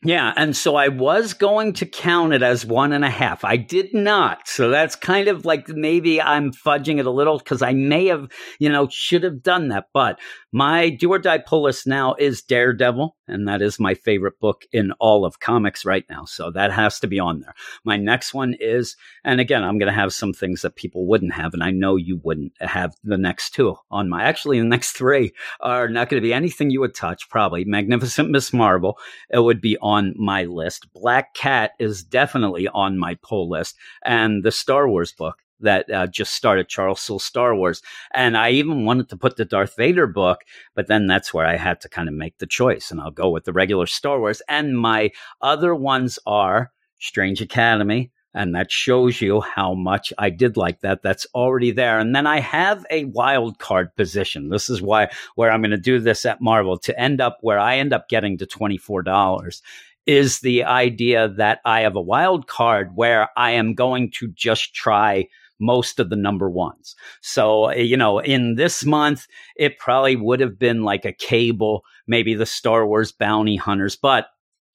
Speaker 1: Yeah, and so I was going to count it as one and a half. I did not. So that's kind of like maybe I'm fudging it a little because I may have, you know, should have done that. But my do or die pull list now is Daredevil, and that is my favorite book in all of comics right now. So that has to be on there. My next one is, and again, I'm going to have some things that people wouldn't have, and I know you wouldn't have the next two on my, actually, the next three are not going to be anything you would touch, probably. Magnificent Miss Marvel, it would be on my list. Black Cat is definitely on my pull list, and the Star Wars book that uh, just started, Charles Soule Star Wars. And I even wanted to put the Darth Vader book, but then that's where I had to kind of make the choice, and I'll go with the regular Star Wars. And my other ones are Strange Academy. And that shows you how much I did like that. That's already there. And then I have a wild card position. This is why where I'm going to do this at Marvel to end up where I end up getting to $24 is the idea that I have a wild card where I am going to just try most of the number ones. So, eh, you know, in this month, it probably would have been like a cable, maybe the Star Wars Bounty Hunters, but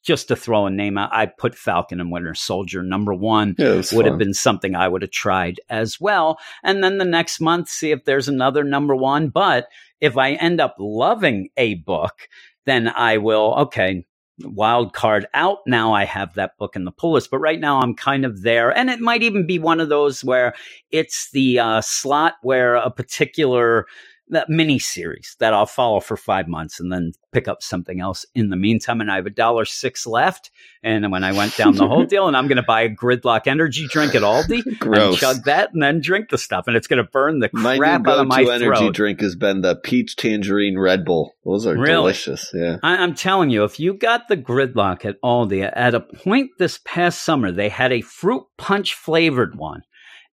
Speaker 1: just to throw a name out, I put Falcon and Winter Soldier number one.
Speaker 2: Yeah,
Speaker 1: would have been something I would have tried as well. And then the next month, see if there's another number one. But if I end up loving a book, then I will, okay, wild card out. Now I have that book in the pull list. But right now I'm kind of there. And it might even be one of those where it's the uh, slot where a particular that mini series that I'll follow for five months and then pick up something else in the meantime. And I have a dollar six left. And when I went down the whole deal, and I'm going to buy a gridlock energy drink at Aldi and
Speaker 2: Gross.
Speaker 1: chug that and then drink the stuff. And it's going to burn the
Speaker 2: My
Speaker 1: crap out of my
Speaker 2: energy
Speaker 1: throat.
Speaker 2: drink has been the peach tangerine Red Bull. Those are
Speaker 1: Really?
Speaker 2: delicious. Yeah.
Speaker 1: I, I'm telling you, if you got the gridlock at Aldi at a point this past summer, they had a fruit punch flavored one.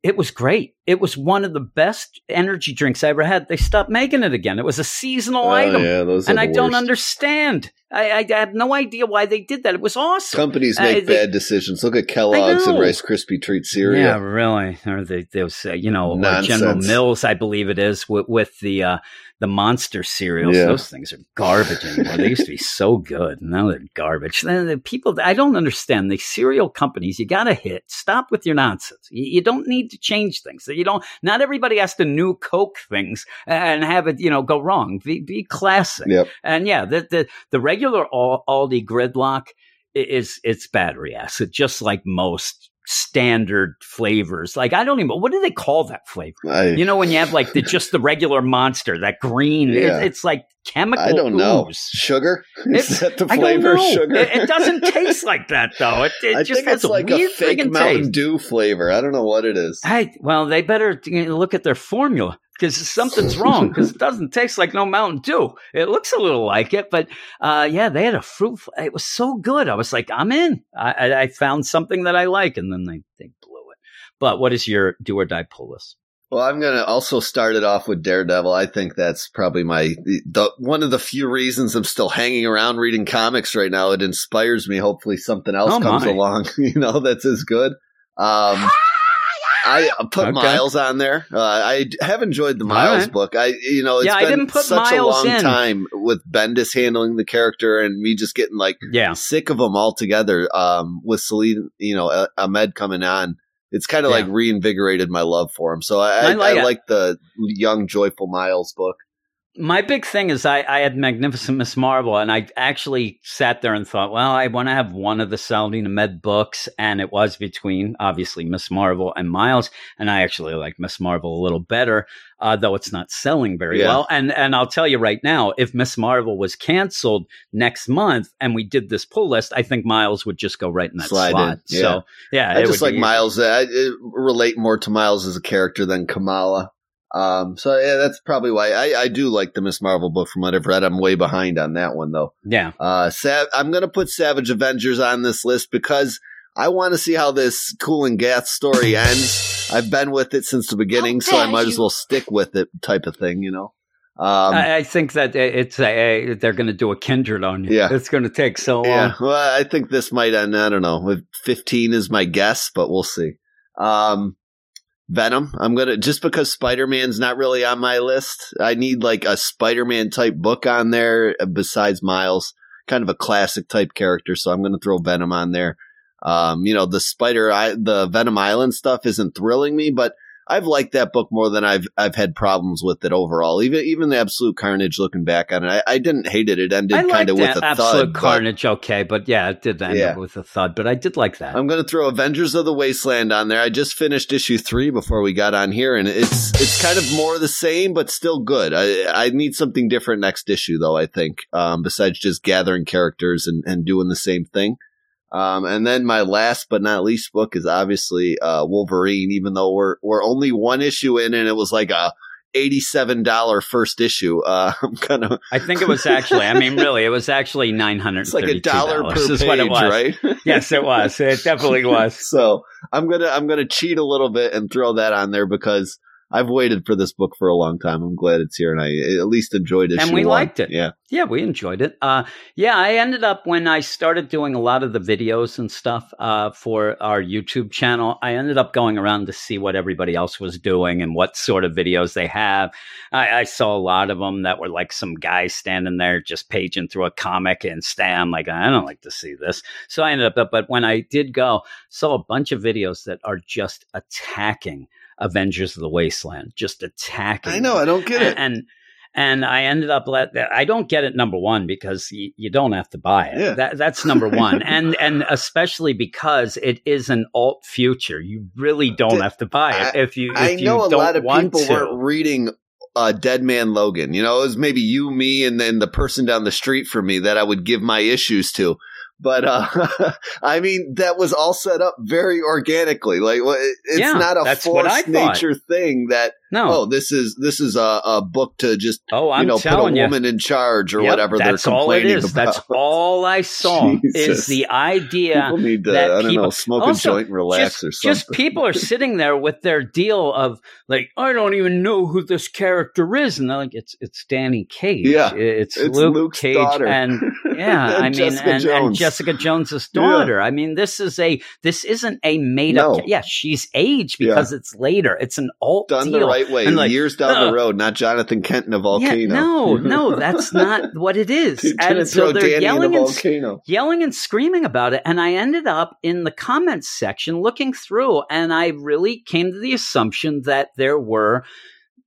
Speaker 1: It was great. It was one of the best energy drinks I ever had. They stopped making it again. It was a seasonal
Speaker 2: Oh,
Speaker 1: item.
Speaker 2: yeah,
Speaker 1: and I don't understand. I, I have no idea why they did that. It was awesome.
Speaker 2: Companies
Speaker 1: Uh,
Speaker 2: make
Speaker 1: they-
Speaker 2: bad decisions. Look at Kellogg's and. Rice Krispie treat cereal.
Speaker 1: Yeah, really. Or they, those, uh, you know. General Mills, I believe it is, with, with the uh, the monster cereals.
Speaker 2: Yeah.
Speaker 1: Those things are garbage anymore. they used to be so good. Now they're garbage. Then the people, I don't understand. The cereal companies, you got to hit. Stop with your nonsense. You, you don't need to change things. You don't. Not everybody has to new Coke things and have it, you know, go wrong. Be, be classic.
Speaker 2: Yep.
Speaker 1: And yeah, the the, the regular Al- Aldi gridlock is it's battery acid, just like most standard flavors. Like I don't even what do they call that flavor?
Speaker 2: I,
Speaker 1: You know, when you have like the just the regular monster, that green, it- it's like chemical.
Speaker 2: I don't know.
Speaker 1: ooze.
Speaker 2: Sugar?
Speaker 1: It's-
Speaker 2: Is that the flavor? Sugar?
Speaker 1: It, it doesn't taste like that though. It, it
Speaker 2: I
Speaker 1: just
Speaker 2: think
Speaker 1: has
Speaker 2: it's
Speaker 1: a
Speaker 2: like a fake Mountain
Speaker 1: taste.
Speaker 2: Dew flavor. I don't know what it is.
Speaker 1: Hey, well, they better look at their formula because something's wrong because it doesn't taste like no Mountain Dew. It looks a little like it, but uh, yeah, they had a fruit. It was so good. I was like, I'm in. I, I, I found something that I like, and then they, they blew it. But what is your do or die pull list?
Speaker 2: Well, I'm gonna also start it off with Daredevil. I think that's probably my the one of the few reasons I'm still hanging around reading comics right now. It inspires me. Hopefully, something else
Speaker 1: Oh,
Speaker 2: comes
Speaker 1: my.
Speaker 2: along. You know, that's as good. Um, I put
Speaker 1: Okay.
Speaker 2: Miles on there. Uh, I have enjoyed the Miles
Speaker 1: right.
Speaker 2: book. I, you know, it's
Speaker 1: Yeah, I
Speaker 2: been
Speaker 1: didn't put
Speaker 2: such a long
Speaker 1: in.
Speaker 2: time with Bendis handling the character and me just getting like
Speaker 1: Yeah,
Speaker 2: sick of them altogether. Um, with Celine, you know, uh, Ahmed coming on, it's kind of
Speaker 1: Yeah.
Speaker 2: like reinvigorated my love for him. So I,
Speaker 1: I
Speaker 2: I,
Speaker 1: like
Speaker 2: I like the young, joyful Miles book.
Speaker 1: My big thing is I, I had Magnificent Miss Marvel, and I actually sat there and thought, well, I want to have one of the Saladin Ahmed books, and it was between obviously Miss Marvel and Miles, and I actually like Miss Marvel a little better, uh, though it's not selling very
Speaker 2: Yeah.
Speaker 1: well. And and I'll tell you right now, if Miss Marvel was canceled next month and we did this pull list, I think Miles would just go right in that
Speaker 2: Slide
Speaker 1: slot.
Speaker 2: in, yeah.
Speaker 1: So yeah,
Speaker 2: I just like. Miles. I, I relate more to Miles as a character than Kamala. Um, so yeah, that's probably why I, I do like the Miss Marvel book from what I've read. I'm way behind on that one though.
Speaker 1: Yeah,
Speaker 2: Uh, Sav- I'm going to put Savage Avengers on this list because I want to see how this Kulan Gath story ends. I've been with it since the beginning, so I
Speaker 4: dare
Speaker 2: might as well stick with it, type of thing, you know. Um,
Speaker 1: I, I think that it's a, a, they're going to do a kindred on you.
Speaker 2: Yeah.
Speaker 1: it's going to take so long.
Speaker 2: yeah, well, I think this might end. I don't know. 15 is my guess, but we'll see. Um, Venom. I'm gonna just because Spider Man's not really on my list. I need like a Spider Man type book on there uh, besides Miles. Kind of a classic type character, so I'm gonna throw Venom on there. Um, you know, the Spider, I, the Venom Island stuff isn't thrilling me, but I've liked that book more than I've I've had problems with it overall. Even even the Absolute Carnage, looking back on it, I, I didn't hate it. It ended kind of with a
Speaker 1: absolute
Speaker 2: thud. but-
Speaker 1: carnage. Okay, but yeah, it did end
Speaker 2: Yeah.
Speaker 1: up with a thud. But I did like that.
Speaker 2: I'm going to throw Avengers of the Wasteland on there. I just finished issue three before we got on here, and it's it's kind of more the same, but still good. I I need something different next issue, though. I think um, besides just gathering characters and, and doing the same thing. Um, and then my last but not least book is obviously uh, Wolverine. Even though we're we're only one issue in, and it was like a eighty-seven dollar first issue. Uh, I'm kind of
Speaker 1: I think it was actually. I mean, really, it was actually nine hundred.
Speaker 2: it's like a dollar per page,
Speaker 1: what it was.
Speaker 2: right?
Speaker 1: Yes, it was. It definitely was.
Speaker 2: so I'm gonna I'm gonna cheat a little bit and throw that on there because I've waited for this book for a long time. I'm glad it's here, and I at least enjoyed it.
Speaker 1: And we liked it.
Speaker 2: Yeah,
Speaker 1: Yeah, we enjoyed it. Uh, yeah, I ended up when I started doing a lot of the videos and stuff uh, for our YouTube channel. I ended up going around to see what everybody else was doing and what sort of videos they have. I, I saw a lot of them that were like some guy standing there just paging through a comic and Stam. Like I don't like to see this, so I ended up. But when I did go, saw a bunch of videos that are just attacking Avengers of the Wasteland, just attacking.
Speaker 2: I know. I don't get it.
Speaker 1: and, and and I ended up let that. I don't get it number one because y- you don't have to buy it.
Speaker 2: Yeah.
Speaker 1: That, that's number one, and and especially because it is an alt future. You really don't
Speaker 2: Did-
Speaker 1: have to buy it if you. If
Speaker 2: I
Speaker 1: you
Speaker 2: know a
Speaker 1: don't
Speaker 2: lot of people
Speaker 1: to.
Speaker 2: weren't reading uh, Dead Man Logan. You know, it was maybe you, me, and then the person down the street from me that I would give my issues to. But uh, I mean, that was all set up very organically. Like it's
Speaker 1: Yeah,
Speaker 2: not a
Speaker 1: that's what I
Speaker 2: forced nature thing that
Speaker 1: No,
Speaker 2: oh, this is this is a, a book to just
Speaker 1: oh, I'm
Speaker 2: you know put a
Speaker 1: telling you.
Speaker 2: woman in charge or
Speaker 1: Yep,
Speaker 2: whatever
Speaker 1: that's
Speaker 2: they're
Speaker 1: all it
Speaker 2: complaining
Speaker 1: is.
Speaker 2: about.
Speaker 1: That's all I saw is the idea
Speaker 2: People need to
Speaker 1: that
Speaker 2: I don't
Speaker 1: people-
Speaker 2: know smoke
Speaker 1: Also,
Speaker 2: a joint and relax
Speaker 1: just,
Speaker 2: or something.
Speaker 1: just people are sitting there with their deal of like, I don't even know who this character is, and they're like, it's it's Danny Cage,
Speaker 2: Yeah,
Speaker 1: it's,
Speaker 2: it's
Speaker 1: Luke
Speaker 2: Luke's
Speaker 1: Cage,
Speaker 2: daughter.
Speaker 1: and yeah,
Speaker 2: And
Speaker 1: I mean,
Speaker 2: Jessica
Speaker 1: and, and
Speaker 2: Jones.
Speaker 1: Jessica Jones's
Speaker 2: Yeah.
Speaker 1: daughter. I mean, this is a this isn't a made up.
Speaker 2: No.
Speaker 1: yeah, she's aged because it's later. It's an alt
Speaker 2: done
Speaker 1: deal.
Speaker 2: Right way,
Speaker 1: And like,
Speaker 2: years down the road, not Jonathan Kent in a volcano.
Speaker 1: Yeah, no, no, that's not what it is. And so
Speaker 2: throw
Speaker 1: they're
Speaker 2: Danny in
Speaker 1: yelling and yelling and screaming about it. And I ended up in the comments section looking through, and I really came to the assumption that there were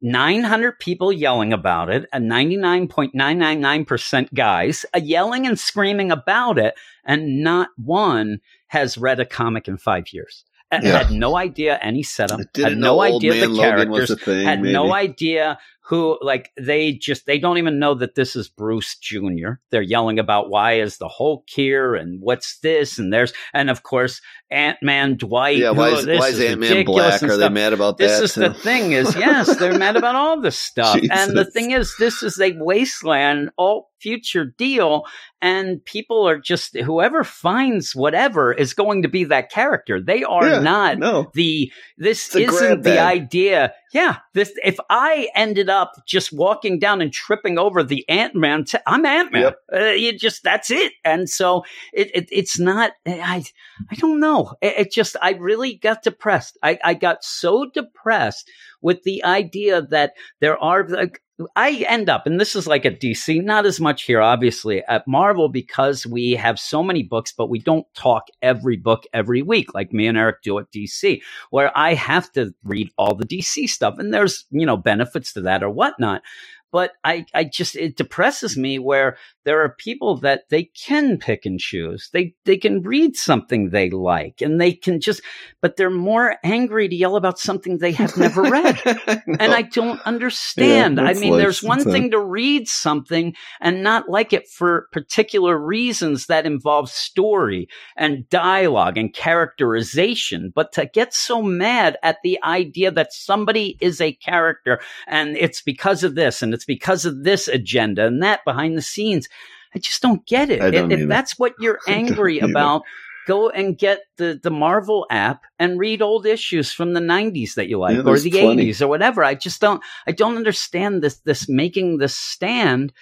Speaker 1: 900 people yelling about it, and 99.999% guys uh, yelling and screaming about it, and not one has read a comic in five years.
Speaker 2: Yeah.
Speaker 1: Had no idea any setup, had no idea the characters,
Speaker 2: a thing.
Speaker 1: had
Speaker 2: maybe.
Speaker 1: no idea who like they just they don't even know that this is Bruce Jr. They're yelling about why is the Hulk here and what's this and there's and of course Ant Man Dwight.
Speaker 2: Yeah, why
Speaker 1: who-
Speaker 2: is,
Speaker 1: this
Speaker 2: why is Ant Man black? Are they mad about
Speaker 1: This
Speaker 2: that?
Speaker 1: is the thing is yes, they're mad about all this stuff. And the thing is this is a wasteland all future deal and people are just whoever finds whatever is going to be that character. They are
Speaker 2: Yeah,
Speaker 1: not
Speaker 2: no.
Speaker 1: the this
Speaker 2: It's
Speaker 1: isn't the idea. Yeah, this if I ended up just walking down and tripping over the Ant Man, t- I'm Ant Man.
Speaker 2: Yep.
Speaker 1: Uh, you just that's it. And so it, it it's not. I I don't know. It, it just I really got depressed. I I got so depressed with the idea that there are like. I end up, and this is like at DC, not as much here, obviously, at Marvel because we have so many books, but we don't talk every book every week like me and Eric do at DC where I have to read all the DC stuff, and there's you know benefits to that or whatnot. But I, I just it depresses me where there are people that they can pick and choose. They they can read something they like, and they can just, but they're more angry to yell about something they have never read. And I don't understand.
Speaker 2: Yeah,
Speaker 1: I mean, there's one thing to read something and not like it for particular reasons that involve story and dialogue and characterization, but to get so mad at the idea that somebody is a character and it's because of this and it's because of this agenda and that behind the scenes, I just don't get it.
Speaker 2: Don't
Speaker 1: if, if that's what you're angry about, go and get the, the Marvel app and read old issues from the 90s that you like
Speaker 2: Yeah,
Speaker 1: or the
Speaker 2: plenty.
Speaker 1: 80s or whatever. I just don't I don't understand this this making this stand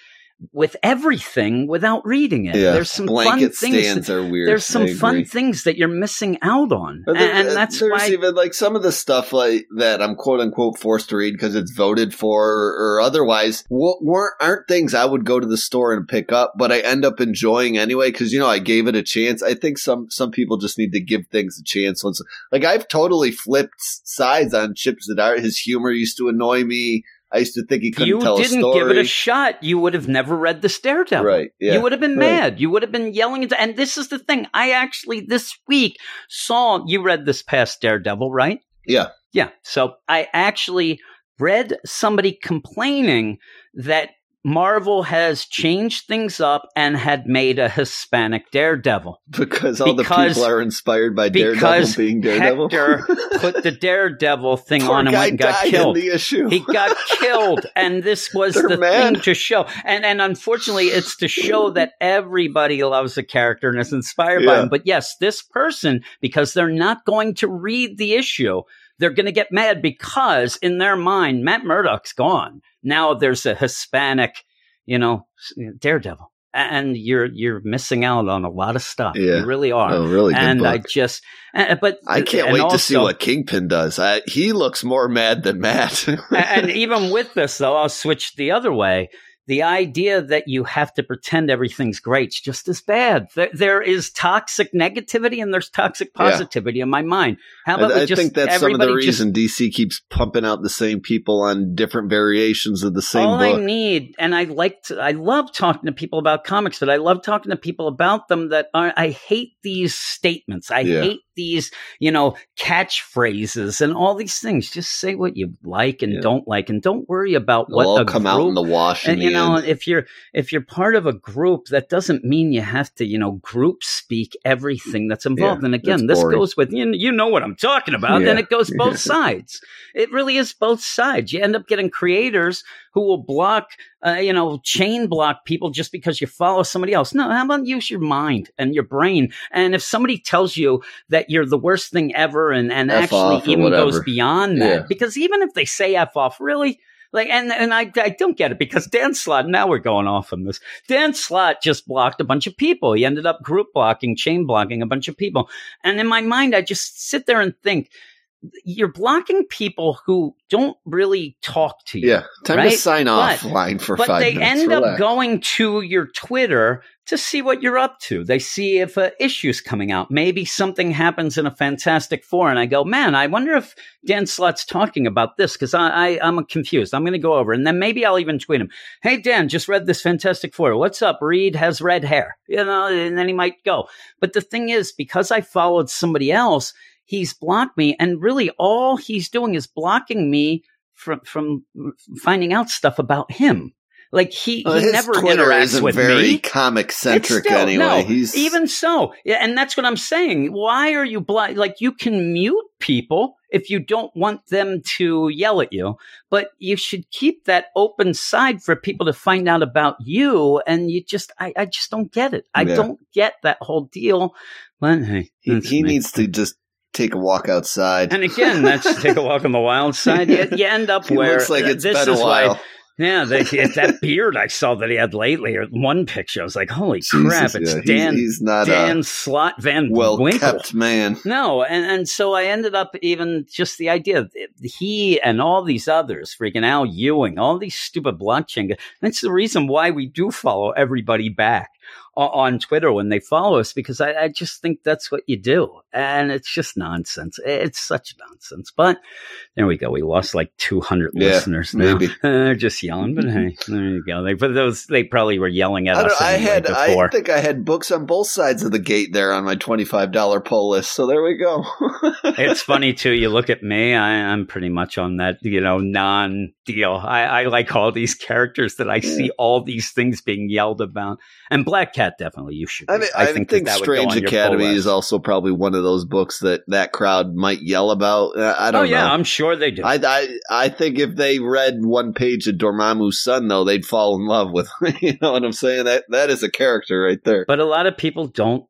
Speaker 1: with everything without reading it.
Speaker 2: yeah,
Speaker 1: There's some
Speaker 2: blanket
Speaker 1: fun things
Speaker 2: stands are weird.
Speaker 1: there's some fun things that you're missing out on. And,
Speaker 2: there-
Speaker 1: and that's
Speaker 2: there's
Speaker 1: why
Speaker 2: even like some of the stuff like that I'm quote unquote forced to read because it's voted for or, or otherwise weren't aren't things I would go to the store and pick up, but I end up enjoying anyway because you know I gave it a chance. I think some some people just need to give things a chance. Once like I've totally flipped sides on Chips Chip Zdarsky. His humor used to annoy me. I used to think he couldn't
Speaker 1: you
Speaker 2: tell a story.
Speaker 1: You didn't give it a shot, you would have never read the Daredevil.
Speaker 2: right? Yeah.
Speaker 1: You would have been
Speaker 2: right.
Speaker 1: mad. You would have been yelling. Into, and this is the thing. I actually this week saw you read this past Daredevil, right?
Speaker 2: yeah.
Speaker 1: Yeah. So I actually read somebody complaining that Marvel has changed things up and had made a Hispanic Daredevil.
Speaker 2: Because all
Speaker 1: Because-
Speaker 2: the people are inspired by Daredevil being Daredevil.
Speaker 1: Hector put the Daredevil thing
Speaker 2: Poor
Speaker 1: on and went and got killed.
Speaker 2: in the issue.
Speaker 1: He got killed, and this was
Speaker 2: They're
Speaker 1: the
Speaker 2: mad.
Speaker 1: thing to show. And and unfortunately, it's to show that everybody loves a character and is inspired by him. But yes, this person, because they're not going to read the issue, they're going to get mad because in their mind, Matt Murdock's gone. Now there's a Hispanic. you know, Daredevil. And you're you're missing out on a lot of stuff.
Speaker 2: Yeah.
Speaker 1: You really are.
Speaker 2: Oh, really
Speaker 1: and
Speaker 2: book.
Speaker 1: I just, but
Speaker 2: I can't wait to see what Kingpin does. I, he looks more mad than Matt.
Speaker 1: and even with this, though, I'll switch the other way. The idea that you have to pretend everything's great is just as bad. There, there is toxic negativity and there's toxic
Speaker 2: Yeah.
Speaker 1: positivity in my mind. How about
Speaker 2: I,
Speaker 1: just
Speaker 2: think that's some of the
Speaker 1: everybody just-
Speaker 2: reason DC keeps pumping out the same people on different variations of the same
Speaker 1: all
Speaker 2: book.
Speaker 1: I need, and I like to, I love talking to people about comics, but I love talking to people about them that are, I hate these statements. I
Speaker 2: Yeah.
Speaker 1: hate these, you know, catchphrases and all these things. Just say what you like and
Speaker 2: Yeah.
Speaker 1: don't like, and don't worry about
Speaker 2: They'll
Speaker 1: what
Speaker 2: all come
Speaker 1: group,
Speaker 2: out in the wash.
Speaker 1: and you know
Speaker 2: end.
Speaker 1: if you're if you're part of a group that doesn't mean you have to you know group speak everything that's involved
Speaker 2: Yeah,
Speaker 1: and again this
Speaker 2: boring.
Speaker 1: goes with you, you know what i'm talking about
Speaker 2: Yeah.
Speaker 1: and it goes both sides it really is both sides you end up getting creators who will block uh, you know chain block people just because you follow somebody else no how about use your mind and your brain and if somebody tells you that you're the worst thing ever and and
Speaker 2: F
Speaker 1: actually even goes beyond that because even if they say f off really like and and I I don't get it because Dan Slott, now we're going off on this. Dan Slott just blocked a bunch of people. He ended up group blocking, chain blocking a bunch of people. And in my mind, I just sit there and think you're blocking people who don't really talk to you.
Speaker 2: yeah, time to
Speaker 1: right?
Speaker 2: sign
Speaker 1: But-
Speaker 2: off line for
Speaker 1: But
Speaker 2: five
Speaker 1: they
Speaker 2: minutes.
Speaker 1: end up going to your Twitter to see what you're up to. They see if a issue's coming out. Maybe something happens in a Fantastic Four, and I go, man, I wonder if Dan Slott's talking about this because I, I, I'm confused. I'm going to go over, and then maybe I'll even tweet him. Hey, Dan, just read this Fantastic Four. What's up? Reed has red hair, you know, and then he might go. But the thing is, because I followed somebody else, he's blocked me, and really all he's doing is blocking me from from finding out stuff about him. Like he,
Speaker 2: Well,
Speaker 1: he never
Speaker 2: Twitter
Speaker 1: interacts
Speaker 2: isn't
Speaker 1: with
Speaker 2: very
Speaker 1: me.
Speaker 2: Comic centric anyway.
Speaker 1: no,
Speaker 2: He's
Speaker 1: even so, yeah, and that's what I'm saying. Why are you blind? Like you can mute people if you don't want them to yell at you, but you should keep that open side for people to find out about you. And you just, I, I just don't get it. I
Speaker 2: Yeah.
Speaker 1: don't get that whole deal. But hey,
Speaker 2: he, he needs to just take a walk outside.
Speaker 1: And again, that's take a walk on the wild side. You, you end up
Speaker 2: He
Speaker 1: where
Speaker 2: looks like it's
Speaker 1: this
Speaker 2: been a
Speaker 1: is why yeah, they, it's that beard I saw that he had lately, or one picture, I was like, holy crap,
Speaker 2: Jesus,
Speaker 1: it's
Speaker 2: yeah, he's-
Speaker 1: Dan,
Speaker 2: He's, not
Speaker 1: Dan Slott Van
Speaker 2: well
Speaker 1: Winkle.
Speaker 2: kept man.
Speaker 1: No, and, and so I ended up even just the idea he and all these others, freaking Al Ewing, all these stupid blockchain. That's the reason why we do follow everybody back on Twitter when they follow us, because I, I just think that's what you do. And it's just nonsense. It's such nonsense. But there we go. We lost like 200
Speaker 2: Yeah,
Speaker 1: listeners now.
Speaker 2: maybe.
Speaker 1: They're just yelling, but hey, there you go. They, but those, they probably were yelling at
Speaker 2: I,
Speaker 1: us
Speaker 2: don't, I had
Speaker 1: before.
Speaker 2: I think I had books on both sides of the gate there on my twenty five dollar poll list. So there we go.
Speaker 1: it's funny too. You look at me; I, I'm pretty much on that, you know, non-deal. I, I like all these characters that I see all these things being yelled about. And Black Cat, definitely, you should.
Speaker 2: I, mean, I, think,
Speaker 1: that that would go
Speaker 2: Strange
Speaker 1: on
Speaker 2: Academy
Speaker 1: pull
Speaker 2: is also probably one of those books that that crowd might yell about. Uh, I don't
Speaker 1: Oh yeah,
Speaker 2: know.
Speaker 1: I'm sure they do.
Speaker 2: I, I I think if they read one page of Dormammu's son, though, they'd fall in love with. you know what I'm saying? That that is a character right there.
Speaker 1: but a lot of people don't.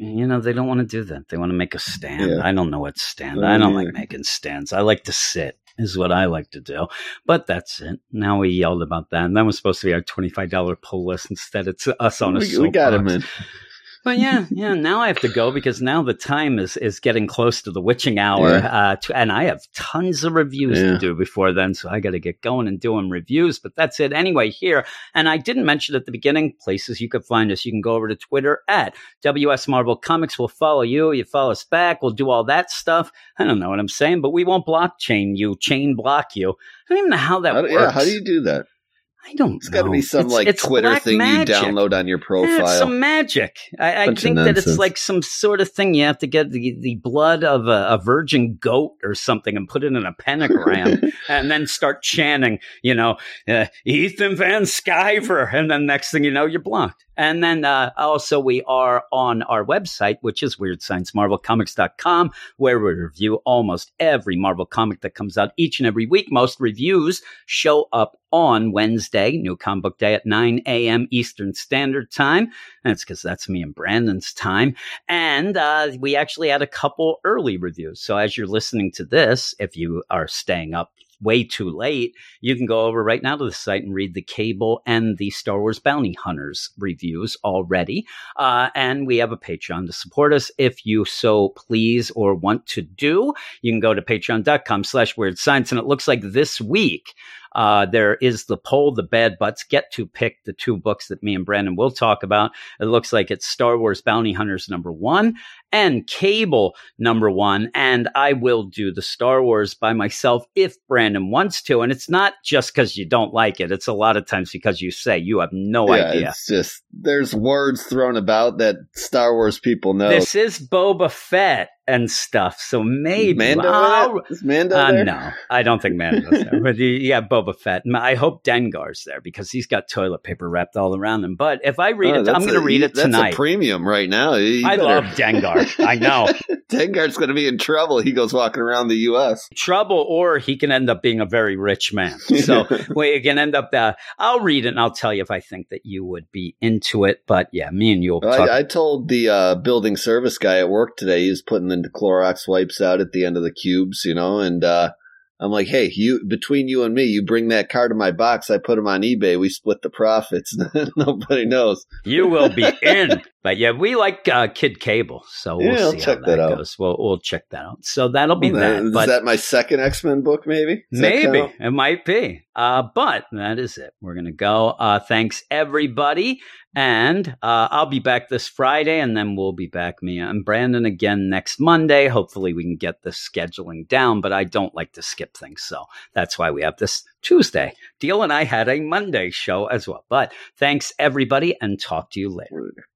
Speaker 1: You know, they don't want to do that. They want to make a stand.
Speaker 2: Yeah.
Speaker 1: I don't know what stand.
Speaker 2: Oh,
Speaker 1: I don't
Speaker 2: yeah.
Speaker 1: like making stands. I like to sit. Is what I like to do. But that's it. Now we yelled about that. And that was supposed to be our $25 pull list. Instead, it's us on a
Speaker 2: we, we got him
Speaker 1: soapbox.
Speaker 2: in.
Speaker 1: But yeah, yeah. Now I have to go because now the time is is getting close to the witching hour, uh, to, and I have tons of reviews
Speaker 2: Yeah.
Speaker 1: to do before then. So I got to get going and doing reviews. But that's it anyway. Here, and I didn't mention at the beginning places you could find us. You can go over to Twitter at WS Marvel Comics. We'll follow you. You follow us back. We'll do all that stuff. I don't know what I'm saying, but we won't blockchain you, chain block you. I don't even know how that
Speaker 2: How
Speaker 1: works.
Speaker 2: yeah, how do you do that?
Speaker 1: I don't.
Speaker 2: It's got to be some
Speaker 1: It's-
Speaker 2: like
Speaker 1: it's
Speaker 2: Twitter thing
Speaker 1: magic.
Speaker 2: you download on your
Speaker 1: Yeah,
Speaker 2: profile.
Speaker 1: it's some magic. I, I think that it's like some sort of thing. You have to get the, the blood of a, a virgin goat or something and put it in a pentagram and then start chanting, you know, uh, Ethan Van Sciver. And then next thing you know, you're blocked. And then uh, also, we are on our website, which is weirdsciencemarvelcomics.com, where we review almost every Marvel comic that comes out each and every week. Most reviews show up on Wednesday, New Comic Book Day at 9 a.m. Eastern Standard Time. It's because that's me and Brandon's time. And uh, we actually had a couple early reviews. So as you're listening to this, if you are staying up way too late, you can go over right now to the site and read the cable and the Star Wars Bounty Hunters reviews already. Uh, and we have a Patreon to support us if you so please or want to do. You can go to patreon.com slash weird science. And it looks like this week, uh, there is the poll, the bad butts get to pick the two books that me and Brandon will talk about. It looks like it's Star Wars Bounty Hunters number one and Cable number one. And I will do the Star Wars by myself if Brandon wants to. And it's not just because you don't like it. It's a lot of times because you say you have no
Speaker 2: yeah,
Speaker 1: idea.
Speaker 2: It's just there's words thrown about that Star Wars people know.
Speaker 1: This is Boba Fett and stuff. So maybe
Speaker 2: Mando it? Is Mando
Speaker 1: Uh,
Speaker 2: there?
Speaker 1: no, I don't think Mando's there. But yeah, Boba Fett. I hope Dengar's there because he's got toilet paper wrapped all around him. But if I read
Speaker 2: Oh,
Speaker 1: it, I'm going to read it tonight.
Speaker 2: a premium right now. You
Speaker 1: I
Speaker 2: better-
Speaker 1: love Dengar. I know.
Speaker 2: Dengar's going to be in trouble. He goes walking around the U.S.
Speaker 1: Trouble, or he can end up being a very rich man. So we can end up. Uh, I'll read it and I'll tell you if I think that you would be into it. But yeah, me and you talk.
Speaker 2: I, I told the uh, building service guy at work today. He was putting the Clorox wipes out at the end of the cubes, you know, and uh, I'm like, hey, you between you and me, you bring that car to my box. I put them on eBay. We split the profits. Nobody knows.
Speaker 1: you will be in. But yeah, we like uh, Kid Cable, so we'll
Speaker 2: Yeah,
Speaker 1: see
Speaker 2: check
Speaker 1: how
Speaker 2: that
Speaker 1: that,
Speaker 2: out.
Speaker 1: goes. We'll we'll check that out. So that'll be that.
Speaker 2: Is
Speaker 1: But
Speaker 2: that my second X Men book? Maybe. Does
Speaker 1: Maybe it might be. Uh, but that is it. We're gonna go. Uh, thanks everybody, and uh, I'll be back this Friday, and then we'll be back me and Brandon again next Monday. Hopefully, we can get the scheduling down. But I don't like to skip things, so that's why we have this Tuesday. Deal and I had a Monday show as well. But thanks everybody, and talk to you later.